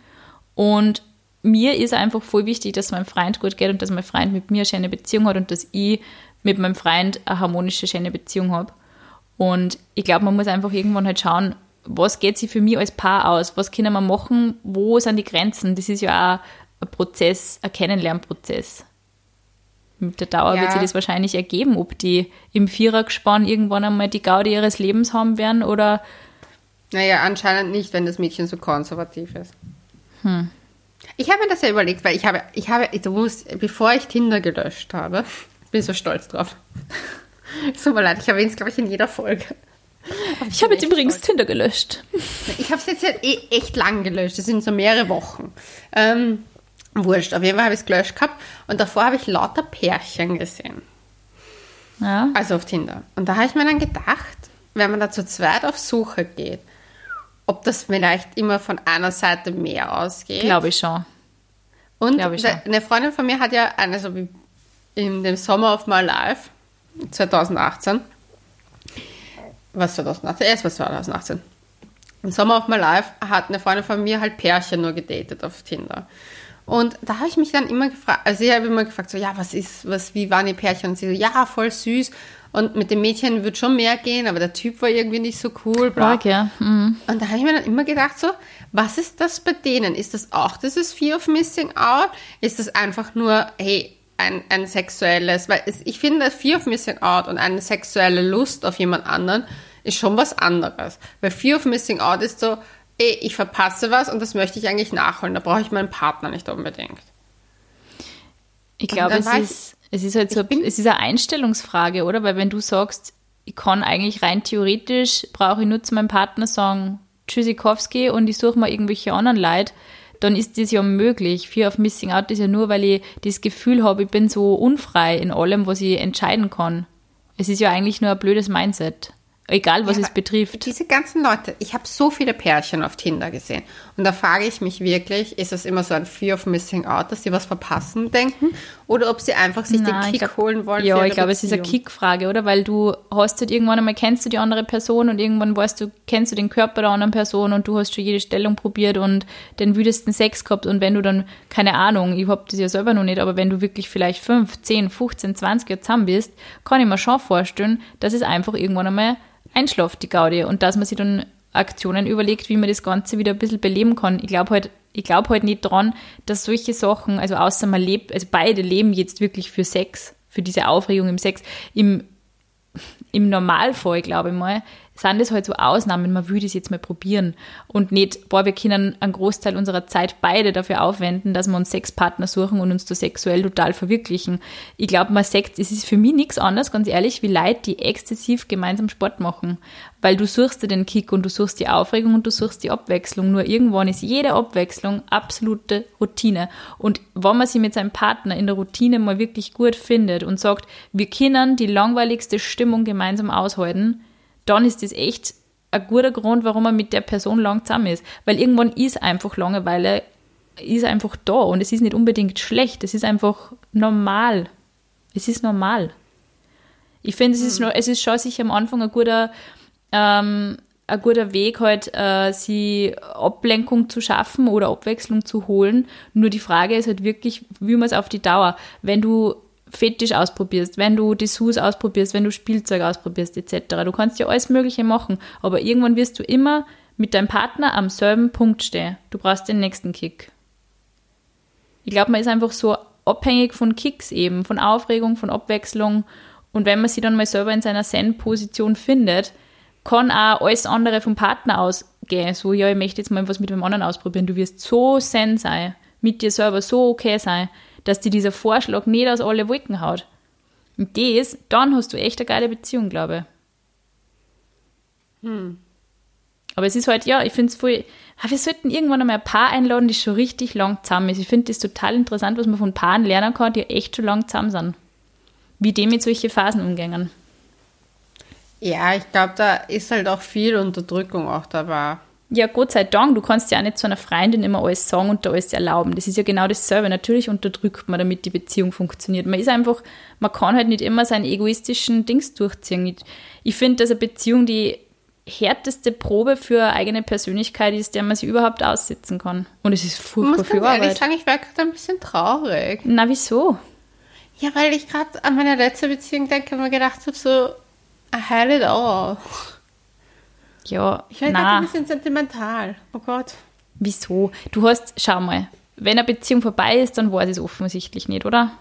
Und mir ist einfach voll wichtig, dass mein Freund gut geht und dass mein Freund mit mir eine schöne Beziehung hat und dass ich mit meinem Freund eine harmonische, schöne Beziehung habe. Und ich glaube, man muss einfach irgendwann halt schauen, was geht sich für mich als Paar aus? Was können wir machen? Wo sind die Grenzen? Das ist ja auch ein Prozess, ein Kennenlernprozess. Mit der Dauer ja. wird sich das wahrscheinlich ergeben, ob die im Vierergespann irgendwann einmal die Gaudi ihres Lebens haben werden oder. Naja, anscheinend nicht, wenn das Mädchen so konservativ ist. Hm. Ich habe mir das ja überlegt, weil ich habe, ich habe, ich muss, bevor ich Tinder gelöscht habe, bin so stolz drauf. Es tut mir leid, ich erwähne es, glaube ich, in jeder Folge. Ich habe jetzt übrigens stolz. Tinder gelöscht. Ich habe es jetzt halt eh echt lang gelöscht. Das sind so mehrere Wochen. Ähm, wurscht. Auf jeden Fall habe ich es gelöscht gehabt. Und davor habe ich lauter Pärchen gesehen. Ja. Also auf Tinder. Und da habe ich mir dann gedacht, wenn man da zu zweit auf Suche geht, ob das vielleicht immer von einer Seite mehr ausgeht. Glaube ich schon. Und ich schon. eine Freundin von mir hat ja, also in dem Sommer of My Life 2018, was 2018? Erst was 2018. Im Sommer of My Life hat eine Freundin von mir halt Pärchen nur gedatet auf Tinder. Und da habe ich mich dann immer gefragt, also ich habe immer gefragt, so, ja, was ist, was, wie waren die Pärchen? Und sie so, ja, voll süß. Und mit dem Mädchen wird schon mehr gehen, aber der Typ war irgendwie nicht so cool. Bla. Okay. Mhm. Und da habe ich mir dann immer gedacht, so, was ist das bei denen? Ist das auch dieses Fear of Missing Out? Ist das einfach nur, hey, ein, ein sexuelles, weil es, ich finde, Fear of Missing Out und eine sexuelle Lust auf jemand anderen ist schon was anderes. Weil Fear of Missing Out ist so, ey, ich verpasse was und das möchte ich eigentlich nachholen. Da brauche ich meinen Partner nicht unbedingt. Ich glaube, es ist, es ist halt so, es ist eine Einstellungsfrage, oder? Weil wenn du sagst, ich kann eigentlich rein theoretisch, brauche ich nur zu meinem Partner sagen, Tschüssikowski und ich suche mal irgendwelche anderen Leute, dann ist das ja möglich. Fear of Missing Out ist ja nur, weil ich das Gefühl habe, ich bin so unfrei in allem, was ich entscheiden kann. Es ist ja eigentlich nur ein blödes Mindset. Egal, was ja, es betrifft. Diese ganzen Leute, ich habe so viele Pärchen auf Tinder gesehen. Und da frage ich mich wirklich, ist das immer so ein Fear of Missing Out, dass sie was verpassen denken? Oder ob sie einfach sich Nein, den Kick glaub, holen wollen? Ja, ich glaube, es ist eine Kick-Frage, oder? Weil du hast halt irgendwann einmal, kennst du die andere Person und irgendwann weißt du, kennst du den Körper der anderen Person und du hast schon jede Stellung probiert und den wüdesten Sex gehabt. Und wenn du dann, keine Ahnung, ich habe das ja selber noch nicht, aber wenn du wirklich vielleicht 5, 10, 15, 20 Jahre zusammen bist, kann ich mir schon vorstellen, dass es einfach irgendwann einmal einschläft, die Gaudi, und dass man sich dann Aktionen überlegt, wie man das Ganze wieder ein bisschen beleben kann. Ich glaube halt, ich glaube halt nicht dran, dass solche Sachen, also außer man lebt, also beide leben jetzt wirklich für Sex, für diese Aufregung im Sex. Im, im Normalfall, glaube ich mal, sind das halt so Ausnahmen, man würde es jetzt mal probieren und nicht, boah, wir können einen Großteil unserer Zeit beide dafür aufwenden, dass wir uns Sexpartner suchen und uns da sexuell total verwirklichen. Ich glaube, man sagt, es ist für mich nichts anderes, ganz ehrlich, wie Leute, die exzessiv gemeinsam Sport machen, weil du suchst dir den Kick und du suchst die Aufregung und du suchst die Abwechslung, nur irgendwann ist jede Abwechslung absolute Routine. Und wenn man sich mit seinem Partner in der Routine mal wirklich gut findet und sagt, wir können die langweiligste Stimmung gemeinsam aushalten, dann ist das echt ein guter Grund, warum man mit der Person lang zusammen ist. Weil irgendwann ist einfach Langeweile, ist einfach da und es ist nicht unbedingt schlecht, es ist einfach normal. Es ist normal. Ich finde, es, ist, hm. es ist schon sicher am Anfang ein guter, ähm, ein guter Weg, halt, äh, sie Ablenkung zu schaffen oder Abwechslung zu holen. Nur die Frage ist halt wirklich, wie man es auf die Dauer. Wenn du Fetisch ausprobierst, wenn du Dessous ausprobierst, wenn du Spielzeug ausprobierst etc. Du kannst ja alles Mögliche machen, aber irgendwann wirst du immer mit deinem Partner am selben Punkt stehen. Du brauchst den nächsten Kick. Ich glaube, man ist einfach so abhängig von Kicks eben, von Aufregung, von Abwechslung. Und wenn man sich dann mal selber in seiner Zen-Position findet, kann auch alles andere vom Partner ausgehen. So, ja, ich möchte jetzt mal was mit dem anderen ausprobieren. Du wirst so Zen sein, mit dir selber so okay sein, dass dir dieser Vorschlag nicht aus alle Wolken haut. Und das, dann hast du echt eine geile Beziehung, glaube ich. Hm. Aber es ist halt, ja, ich finde es voll. Ah, wir sollten irgendwann einmal ein Paar einladen, das schon richtig lang zusammen ist. Ich finde das total interessant, was man von Paaren lernen kann, die echt schon lang zusammen sind. Wie die mit solchen Phasen umgehen. Ja, ich glaube, da ist halt auch viel Unterdrückung auch dabei. Ja, Gott sei Dank, du kannst ja auch nicht zu einer Freundin immer alles sagen und da alles erlauben. Das ist ja genau dasselbe. Natürlich unterdrückt man, damit die Beziehung funktioniert. Man ist einfach, man kann halt nicht immer seinen egoistischen Dings durchziehen. Ich finde, dass eine Beziehung die härteste Probe für eine eigene Persönlichkeit ist, der man sich überhaupt aussetzen kann. Und es ist furchtbar viel Arbeit. Ich muss sagen, ich war gerade ein bisschen traurig. Na, wieso? Ja, weil ich gerade an meine letzte Beziehung denke und mir gedacht habe, so, I had it all. Ja, ich werde ein bisschen sentimental. Oh Gott. Wieso? Du hast, schau mal, wenn eine Beziehung vorbei ist, dann war es offensichtlich nicht, oder?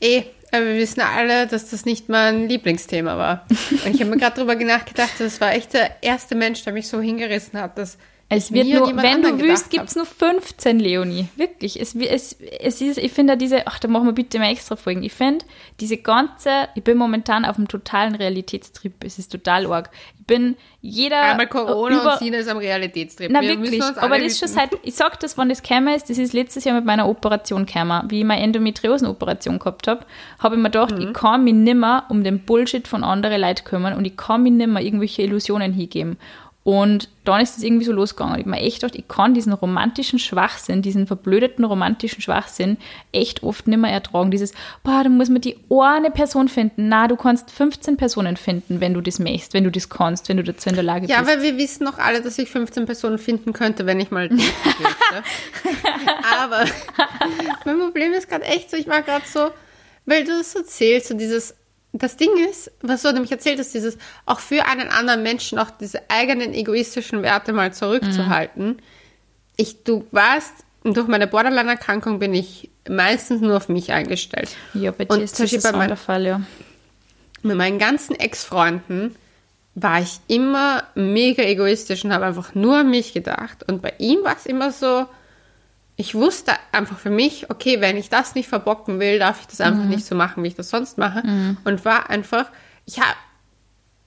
Eh, aber wir wissen alle, dass das nicht mein Lieblingsthema war. Und ich habe mir gerade darüber nachgedacht, das war echt der erste Mensch, der mich so hingerissen hat, dass es wird nur, wenn du willst, gibt es nur 15, Leonie. Wirklich. Es, es, es ist, ich finde diese, ach, da machen wir bitte mal extra Folgen. Ich finde, diese ganze, ich bin momentan auf einem totalen Realitätstrip. Es ist total arg. Ich bin jeder. Einmal Corona über, und Sina ist am Realitätstrip. Na, wir wirklich. Aber das ist schon seit, ich sag das, wann das käme ist, das ist letztes Jahr mit meiner Operation gekommen. Wie ich meine Endometriosenoperation gehabt habe, habe ich mir gedacht, mhm. ich kann mich nimmer um den Bullshit von anderen Leuten kümmern und ich kann mich nimmer irgendwelche Illusionen hingeben. Und dann ist es irgendwie so losgegangen. Ich habe mir echt gedacht, ich kann diesen romantischen Schwachsinn, diesen verblödeten romantischen Schwachsinn echt oft nicht mehr ertragen. Dieses, boah, da muss man die eine Person finden. Na, du kannst 15 Personen finden, wenn du das möchtest, wenn du das kannst, wenn du dazu in der Lage ja, bist. Ja, weil wir wissen doch alle, dass ich 15 Personen finden könnte, wenn ich mal Aber mein Problem ist gerade echt so, ich war gerade so, weil du das erzählst, so dieses das Ding ist, was du nämlich erzählt hast, dieses auch für einen anderen Menschen auch diese eigenen egoistischen Werte mal zurückzuhalten. Mhm. Ich, du warst, durch meine Borderline-Erkrankung bin ich meistens nur auf mich eingestellt. Ja, bei dir Und ist das bei mein, der Fall, ja. Mit meinen ganzen Ex-Freunden war ich immer mega egoistisch und habe einfach nur an mich gedacht. Und bei ihm war es immer so, ich wusste einfach für mich, okay, wenn ich das nicht verbocken will, darf ich das einfach nicht so machen, wie ich das sonst mache. Und war einfach, ich habe,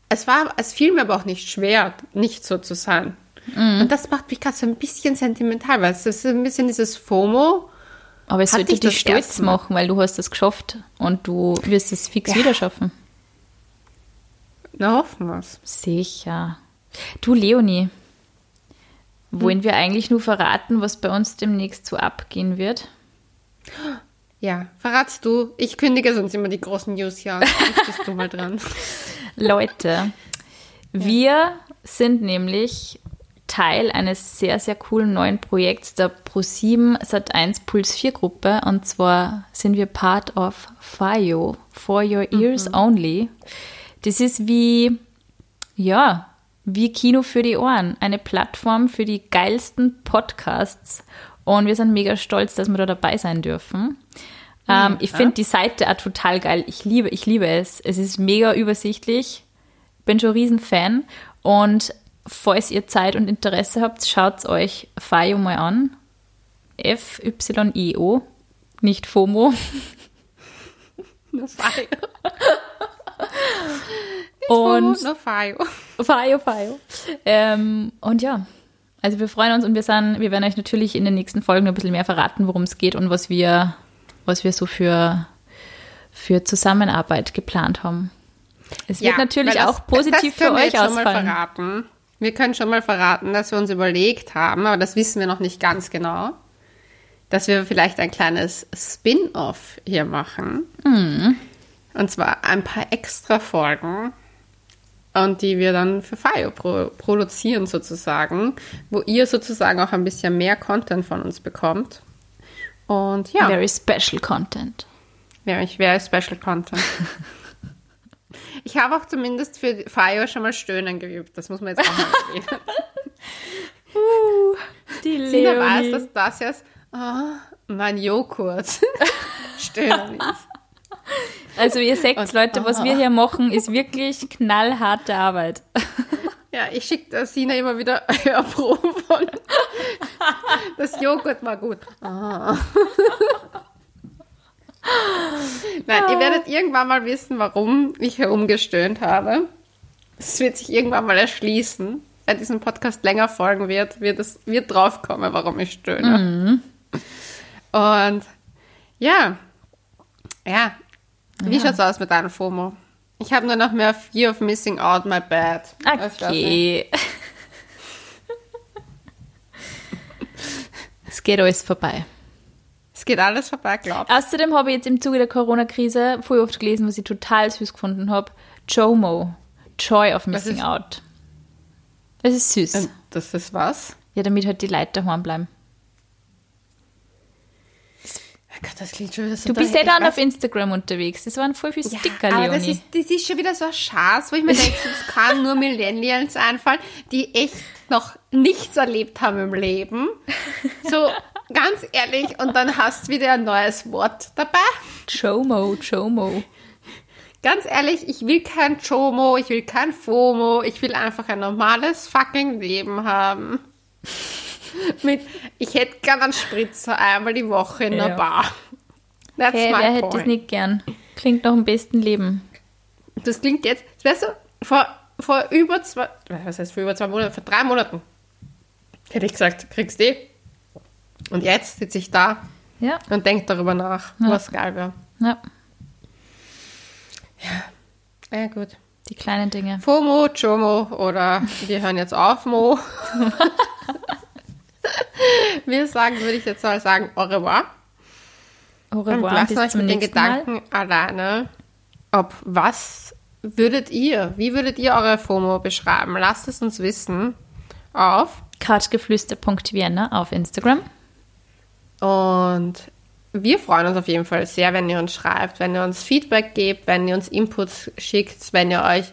es war, es fiel mir aber auch nicht schwer, nicht so zu sein. Und das macht mich gerade so ein bisschen sentimental, weil es ist ein bisschen dieses FOMO. Aber es sollte ich dich stolz machen, weil du hast es geschafft und du wirst es fix Ja. wieder schaffen. Na, hoffen wir's. Sicher. Du, Leonie, wollen wir eigentlich nur verraten, was bei uns demnächst so abgehen wird? Ja, verratst du. Ich kündige sonst immer die großen News. Jetzt bist du mal dran. Leute, wir sind nämlich Teil eines sehr, sehr coolen neuen Projekts der Pro7 Sat1 Puls 4 Gruppe. Und zwar sind wir part of FIO, For Your Ears Only. Das ist wie, ja, wie Kino für die Ohren. Eine Plattform für die geilsten Podcasts. Und wir sind mega stolz, dass wir da dabei sein dürfen. Ähm, ich finde die Seite auch total geil. Ich liebe, ich liebe es. Es ist mega übersichtlich. Bin schon ein Riesenfan. Und falls ihr Zeit und Interesse habt, schaut euch FIO mal an. F-Y-I-O. Nicht FOMO. Nur Fio. Und Nur Fio. Fio, Fio. Ähm, und ja, also wir freuen uns und wir, sind, wir werden euch natürlich in den nächsten Folgen noch ein bisschen mehr verraten, worum es geht und was wir, was wir so für, für Zusammenarbeit geplant haben. Es wird natürlich das- auch positiv das für wir euch mal ausfallen. Wir können schon mal verraten, dass wir uns überlegt haben, aber das wissen wir noch nicht ganz genau, dass wir vielleicht ein kleines Spin-off hier machen. Mhm. Und zwar ein paar extra Folgen. Und die wir dann für Fio pro produzieren sozusagen, wo ihr sozusagen auch ein bisschen mehr Content von uns bekommt. Und ja, Very special Content. ich wäre Special Content. Ich habe auch zumindest für Fire schon mal Stöhnen geübt. Das muss man jetzt auch mal erwähnen. Die Sina weiß, dass das jetzt ah, mein Joghurt Stöhnen ist. Also ihr seht, Und- Leute, was wir hier machen, ist wirklich knallharte Arbeit. Ja, ich schicke der Sina immer wieder Hörproben von. Das Joghurt war gut. Ah. Nein, ihr werdet irgendwann mal wissen, warum ich herumgestöhnt habe. Es wird sich irgendwann mal erschließen. Wenn diesem Podcast länger folgen wird, wird es wird draufkommen, warum ich stöhne. Und ja, ja. Wie schaut's aus mit deinem FOMO? Ich habe nur noch mehr Fear of Missing Out My Bad. Ich- Okay. es geht alles vorbei. Es geht alles vorbei, glaub. Außerdem habe ich jetzt im Zuge der Corona-Krise voll oft gelesen, was ich total süß gefunden habe. JOMO. Joy of Missing Out. Das ist süß. Und das ist was? ja, damit halt die Leute daheim bleiben. Oh Gott, das klingt schon wieder so Du bist ja dann auf Instagram unterwegs. Das waren voll viele weiß- Sticker, ja, aber das Leonie. ist, das ist schon wieder so ein Schatz, wo ich mir denke, das kann nur Millennials einfallen, die echt noch nichts erlebt haben im Leben. So, ganz ehrlich, und dann hast du wieder ein neues Wort dabei. JOMO, JOMO. Ganz ehrlich, ich will kein Chomo, ich will kein FOMO, ich will einfach ein normales fucking Leben haben. Mit, ich hätte gern einen Spritzer einmal die Woche in der Ja. Bar. That's Hey, wer hätte das nicht gern? Klingt nach dem besten Leben. Das klingt jetzt, weißt du, vor, vor über zwei, was heißt vor über zwei Monaten, vor drei Monaten hätte ich gesagt, kriegst du. Und jetzt sitze ich da Ja. und denke darüber nach, Ja. was geil wäre. ja. Ja, gut. Die kleinen Dinge. FOMO, Chomo oder wir hören jetzt auf, Mo. wir sagen, würde ich jetzt mal sagen, au revoir. Au Und revoir, lassen bis euch mit den nächsten Mal. Gedanken alleine, ob was würdet ihr, wie würdet ihr eure FOMO beschreiben? Lasst es uns wissen auf Couchgeflüster.vienna auf Instagram. Und wir freuen uns auf jeden Fall sehr, wenn ihr uns schreibt, wenn ihr uns Feedback gebt, wenn ihr uns Inputs schickt, wenn ihr euch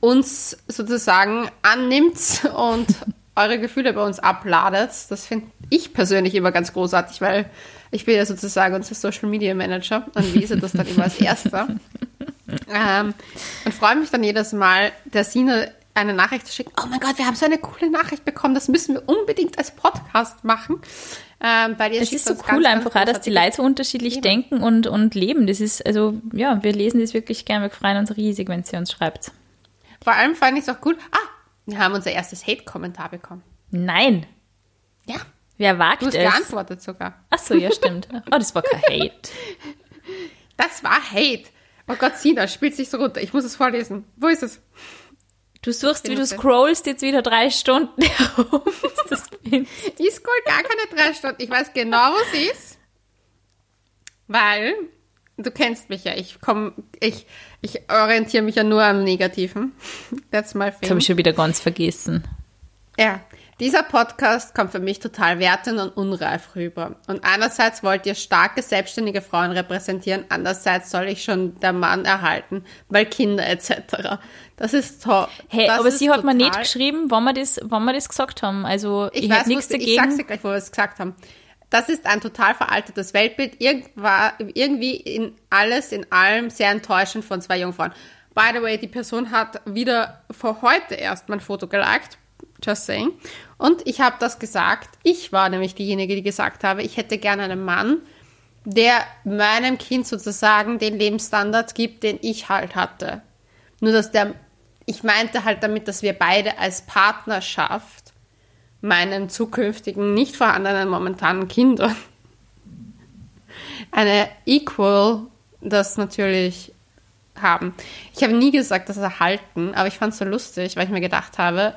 uns sozusagen annimmt und eure Gefühle bei uns abladet. Das finde ich persönlich immer ganz großartig, weil ich bin ja sozusagen unser Social Media Manager und lese das dann immer als Erster. ähm, und freue mich dann jedes Mal, der Sine eine Nachricht zu schicken. Oh mein Gott, wir haben so eine coole Nachricht bekommen. Das müssen wir unbedingt als Podcast machen. Ähm, weil es ist so cool einfach auch, dass die Leute so unterschiedlich leben. denken und, und leben. Das ist, also, ja, wir lesen das wirklich gerne. Wir freuen uns riesig, wenn sie uns schreibt. Vor allem fand ich es auch cool. Ah, wir haben unser erstes Hate-Kommentar bekommen. Nein. Ja. Wer wagt du hast es? geantwortet sogar. Ach so, ja, stimmt. Oh, das war kein Hate. Das war Hate. Oh Gott, Sina, spielt sich so runter. Ich muss es vorlesen. Wo ist es? Du suchst, wie du scrollst jetzt wieder drei Stunden herum. ich scroll gar keine drei Stunden. Ich weiß genau, wo sie ist. Weil, du kennst mich ja. Ich komme, ich, ich orientiere mich ja nur am Negativen. That's my thing. Das habe ich schon wieder ganz vergessen. Ja. Dieser Podcast kommt für mich total wertend und unreif rüber. Und einerseits wollt ihr starke, selbstständige Frauen repräsentieren, andererseits soll ich schon der Mann erhalten, weil Kinder etc. Das ist toll. Hey, das aber sie hat mir nicht geschrieben, wann wir das, wann wir das gesagt haben. Also ich, ich weiß, nichts dagegen. Ich sag's dir gleich, wo wir es gesagt haben. Das ist ein total veraltetes Weltbild. Irgendwie in alles, in allem sehr enttäuschend von zwei Jungfrauen. By the way, die Person hat wieder vor heute erst mein Foto geliked Just saying. Und ich habe das gesagt. Ich war nämlich diejenige, die gesagt habe, ich hätte gerne einen Mann, der meinem Kind sozusagen den Lebensstandard gibt, den ich halt hatte. Nur dass der, ich meinte halt damit, dass wir beide als Partnerschaft meinen zukünftigen, nicht vorhandenen momentanen Kindern eine Equal, das natürlich haben. Ich habe nie gesagt, dass erhalten, aber ich fand es so lustig, weil ich mir gedacht habe,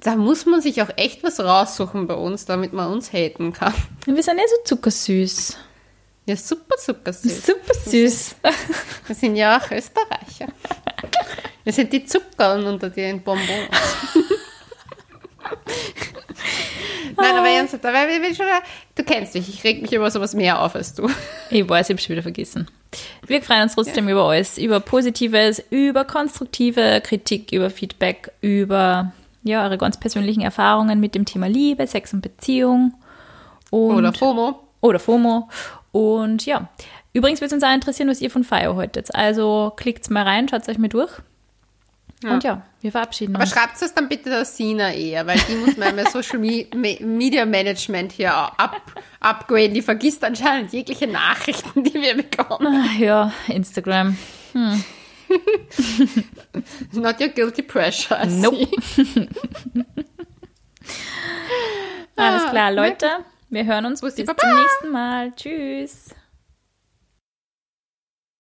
da muss man sich auch echt was raussuchen bei uns, damit man uns haten kann. Wir sind ja so zuckersüß. Ja, super zuckersüß. Super süß. Wir sind ja auch Österreicher. Wir sind die Zuckern unter den Bonbons. Nein, aber ernsthaft, aber schon, du kennst mich, ich reg mich über sowas mehr auf als du. Ich weiß, ich habe schon wieder vergessen. Wir freuen uns trotzdem ja. über alles, über Positives, über konstruktive Kritik, über Feedback, über ja, eure ganz persönlichen Erfahrungen mit dem Thema Liebe, Sex und Beziehung. Und, oder FOMO. Oder FOMO. Und ja, übrigens würde es uns auch interessieren, was ihr von Fire haltet. Also klickt mal rein, schaut es euch mal durch. Ja. Und ja, wir verabschieden uns. Aber schreibt es dann bitte der Sina eher, weil die muss mein Social Media Management hier up, upgraden. Die vergisst anscheinend jegliche Nachrichten, die wir bekommen. Ja, Instagram. Hm. Not your guilty pressure. I nope. Alles klar, ah, Leute. Wir hören uns bis zum nächsten Mal. Tschüss.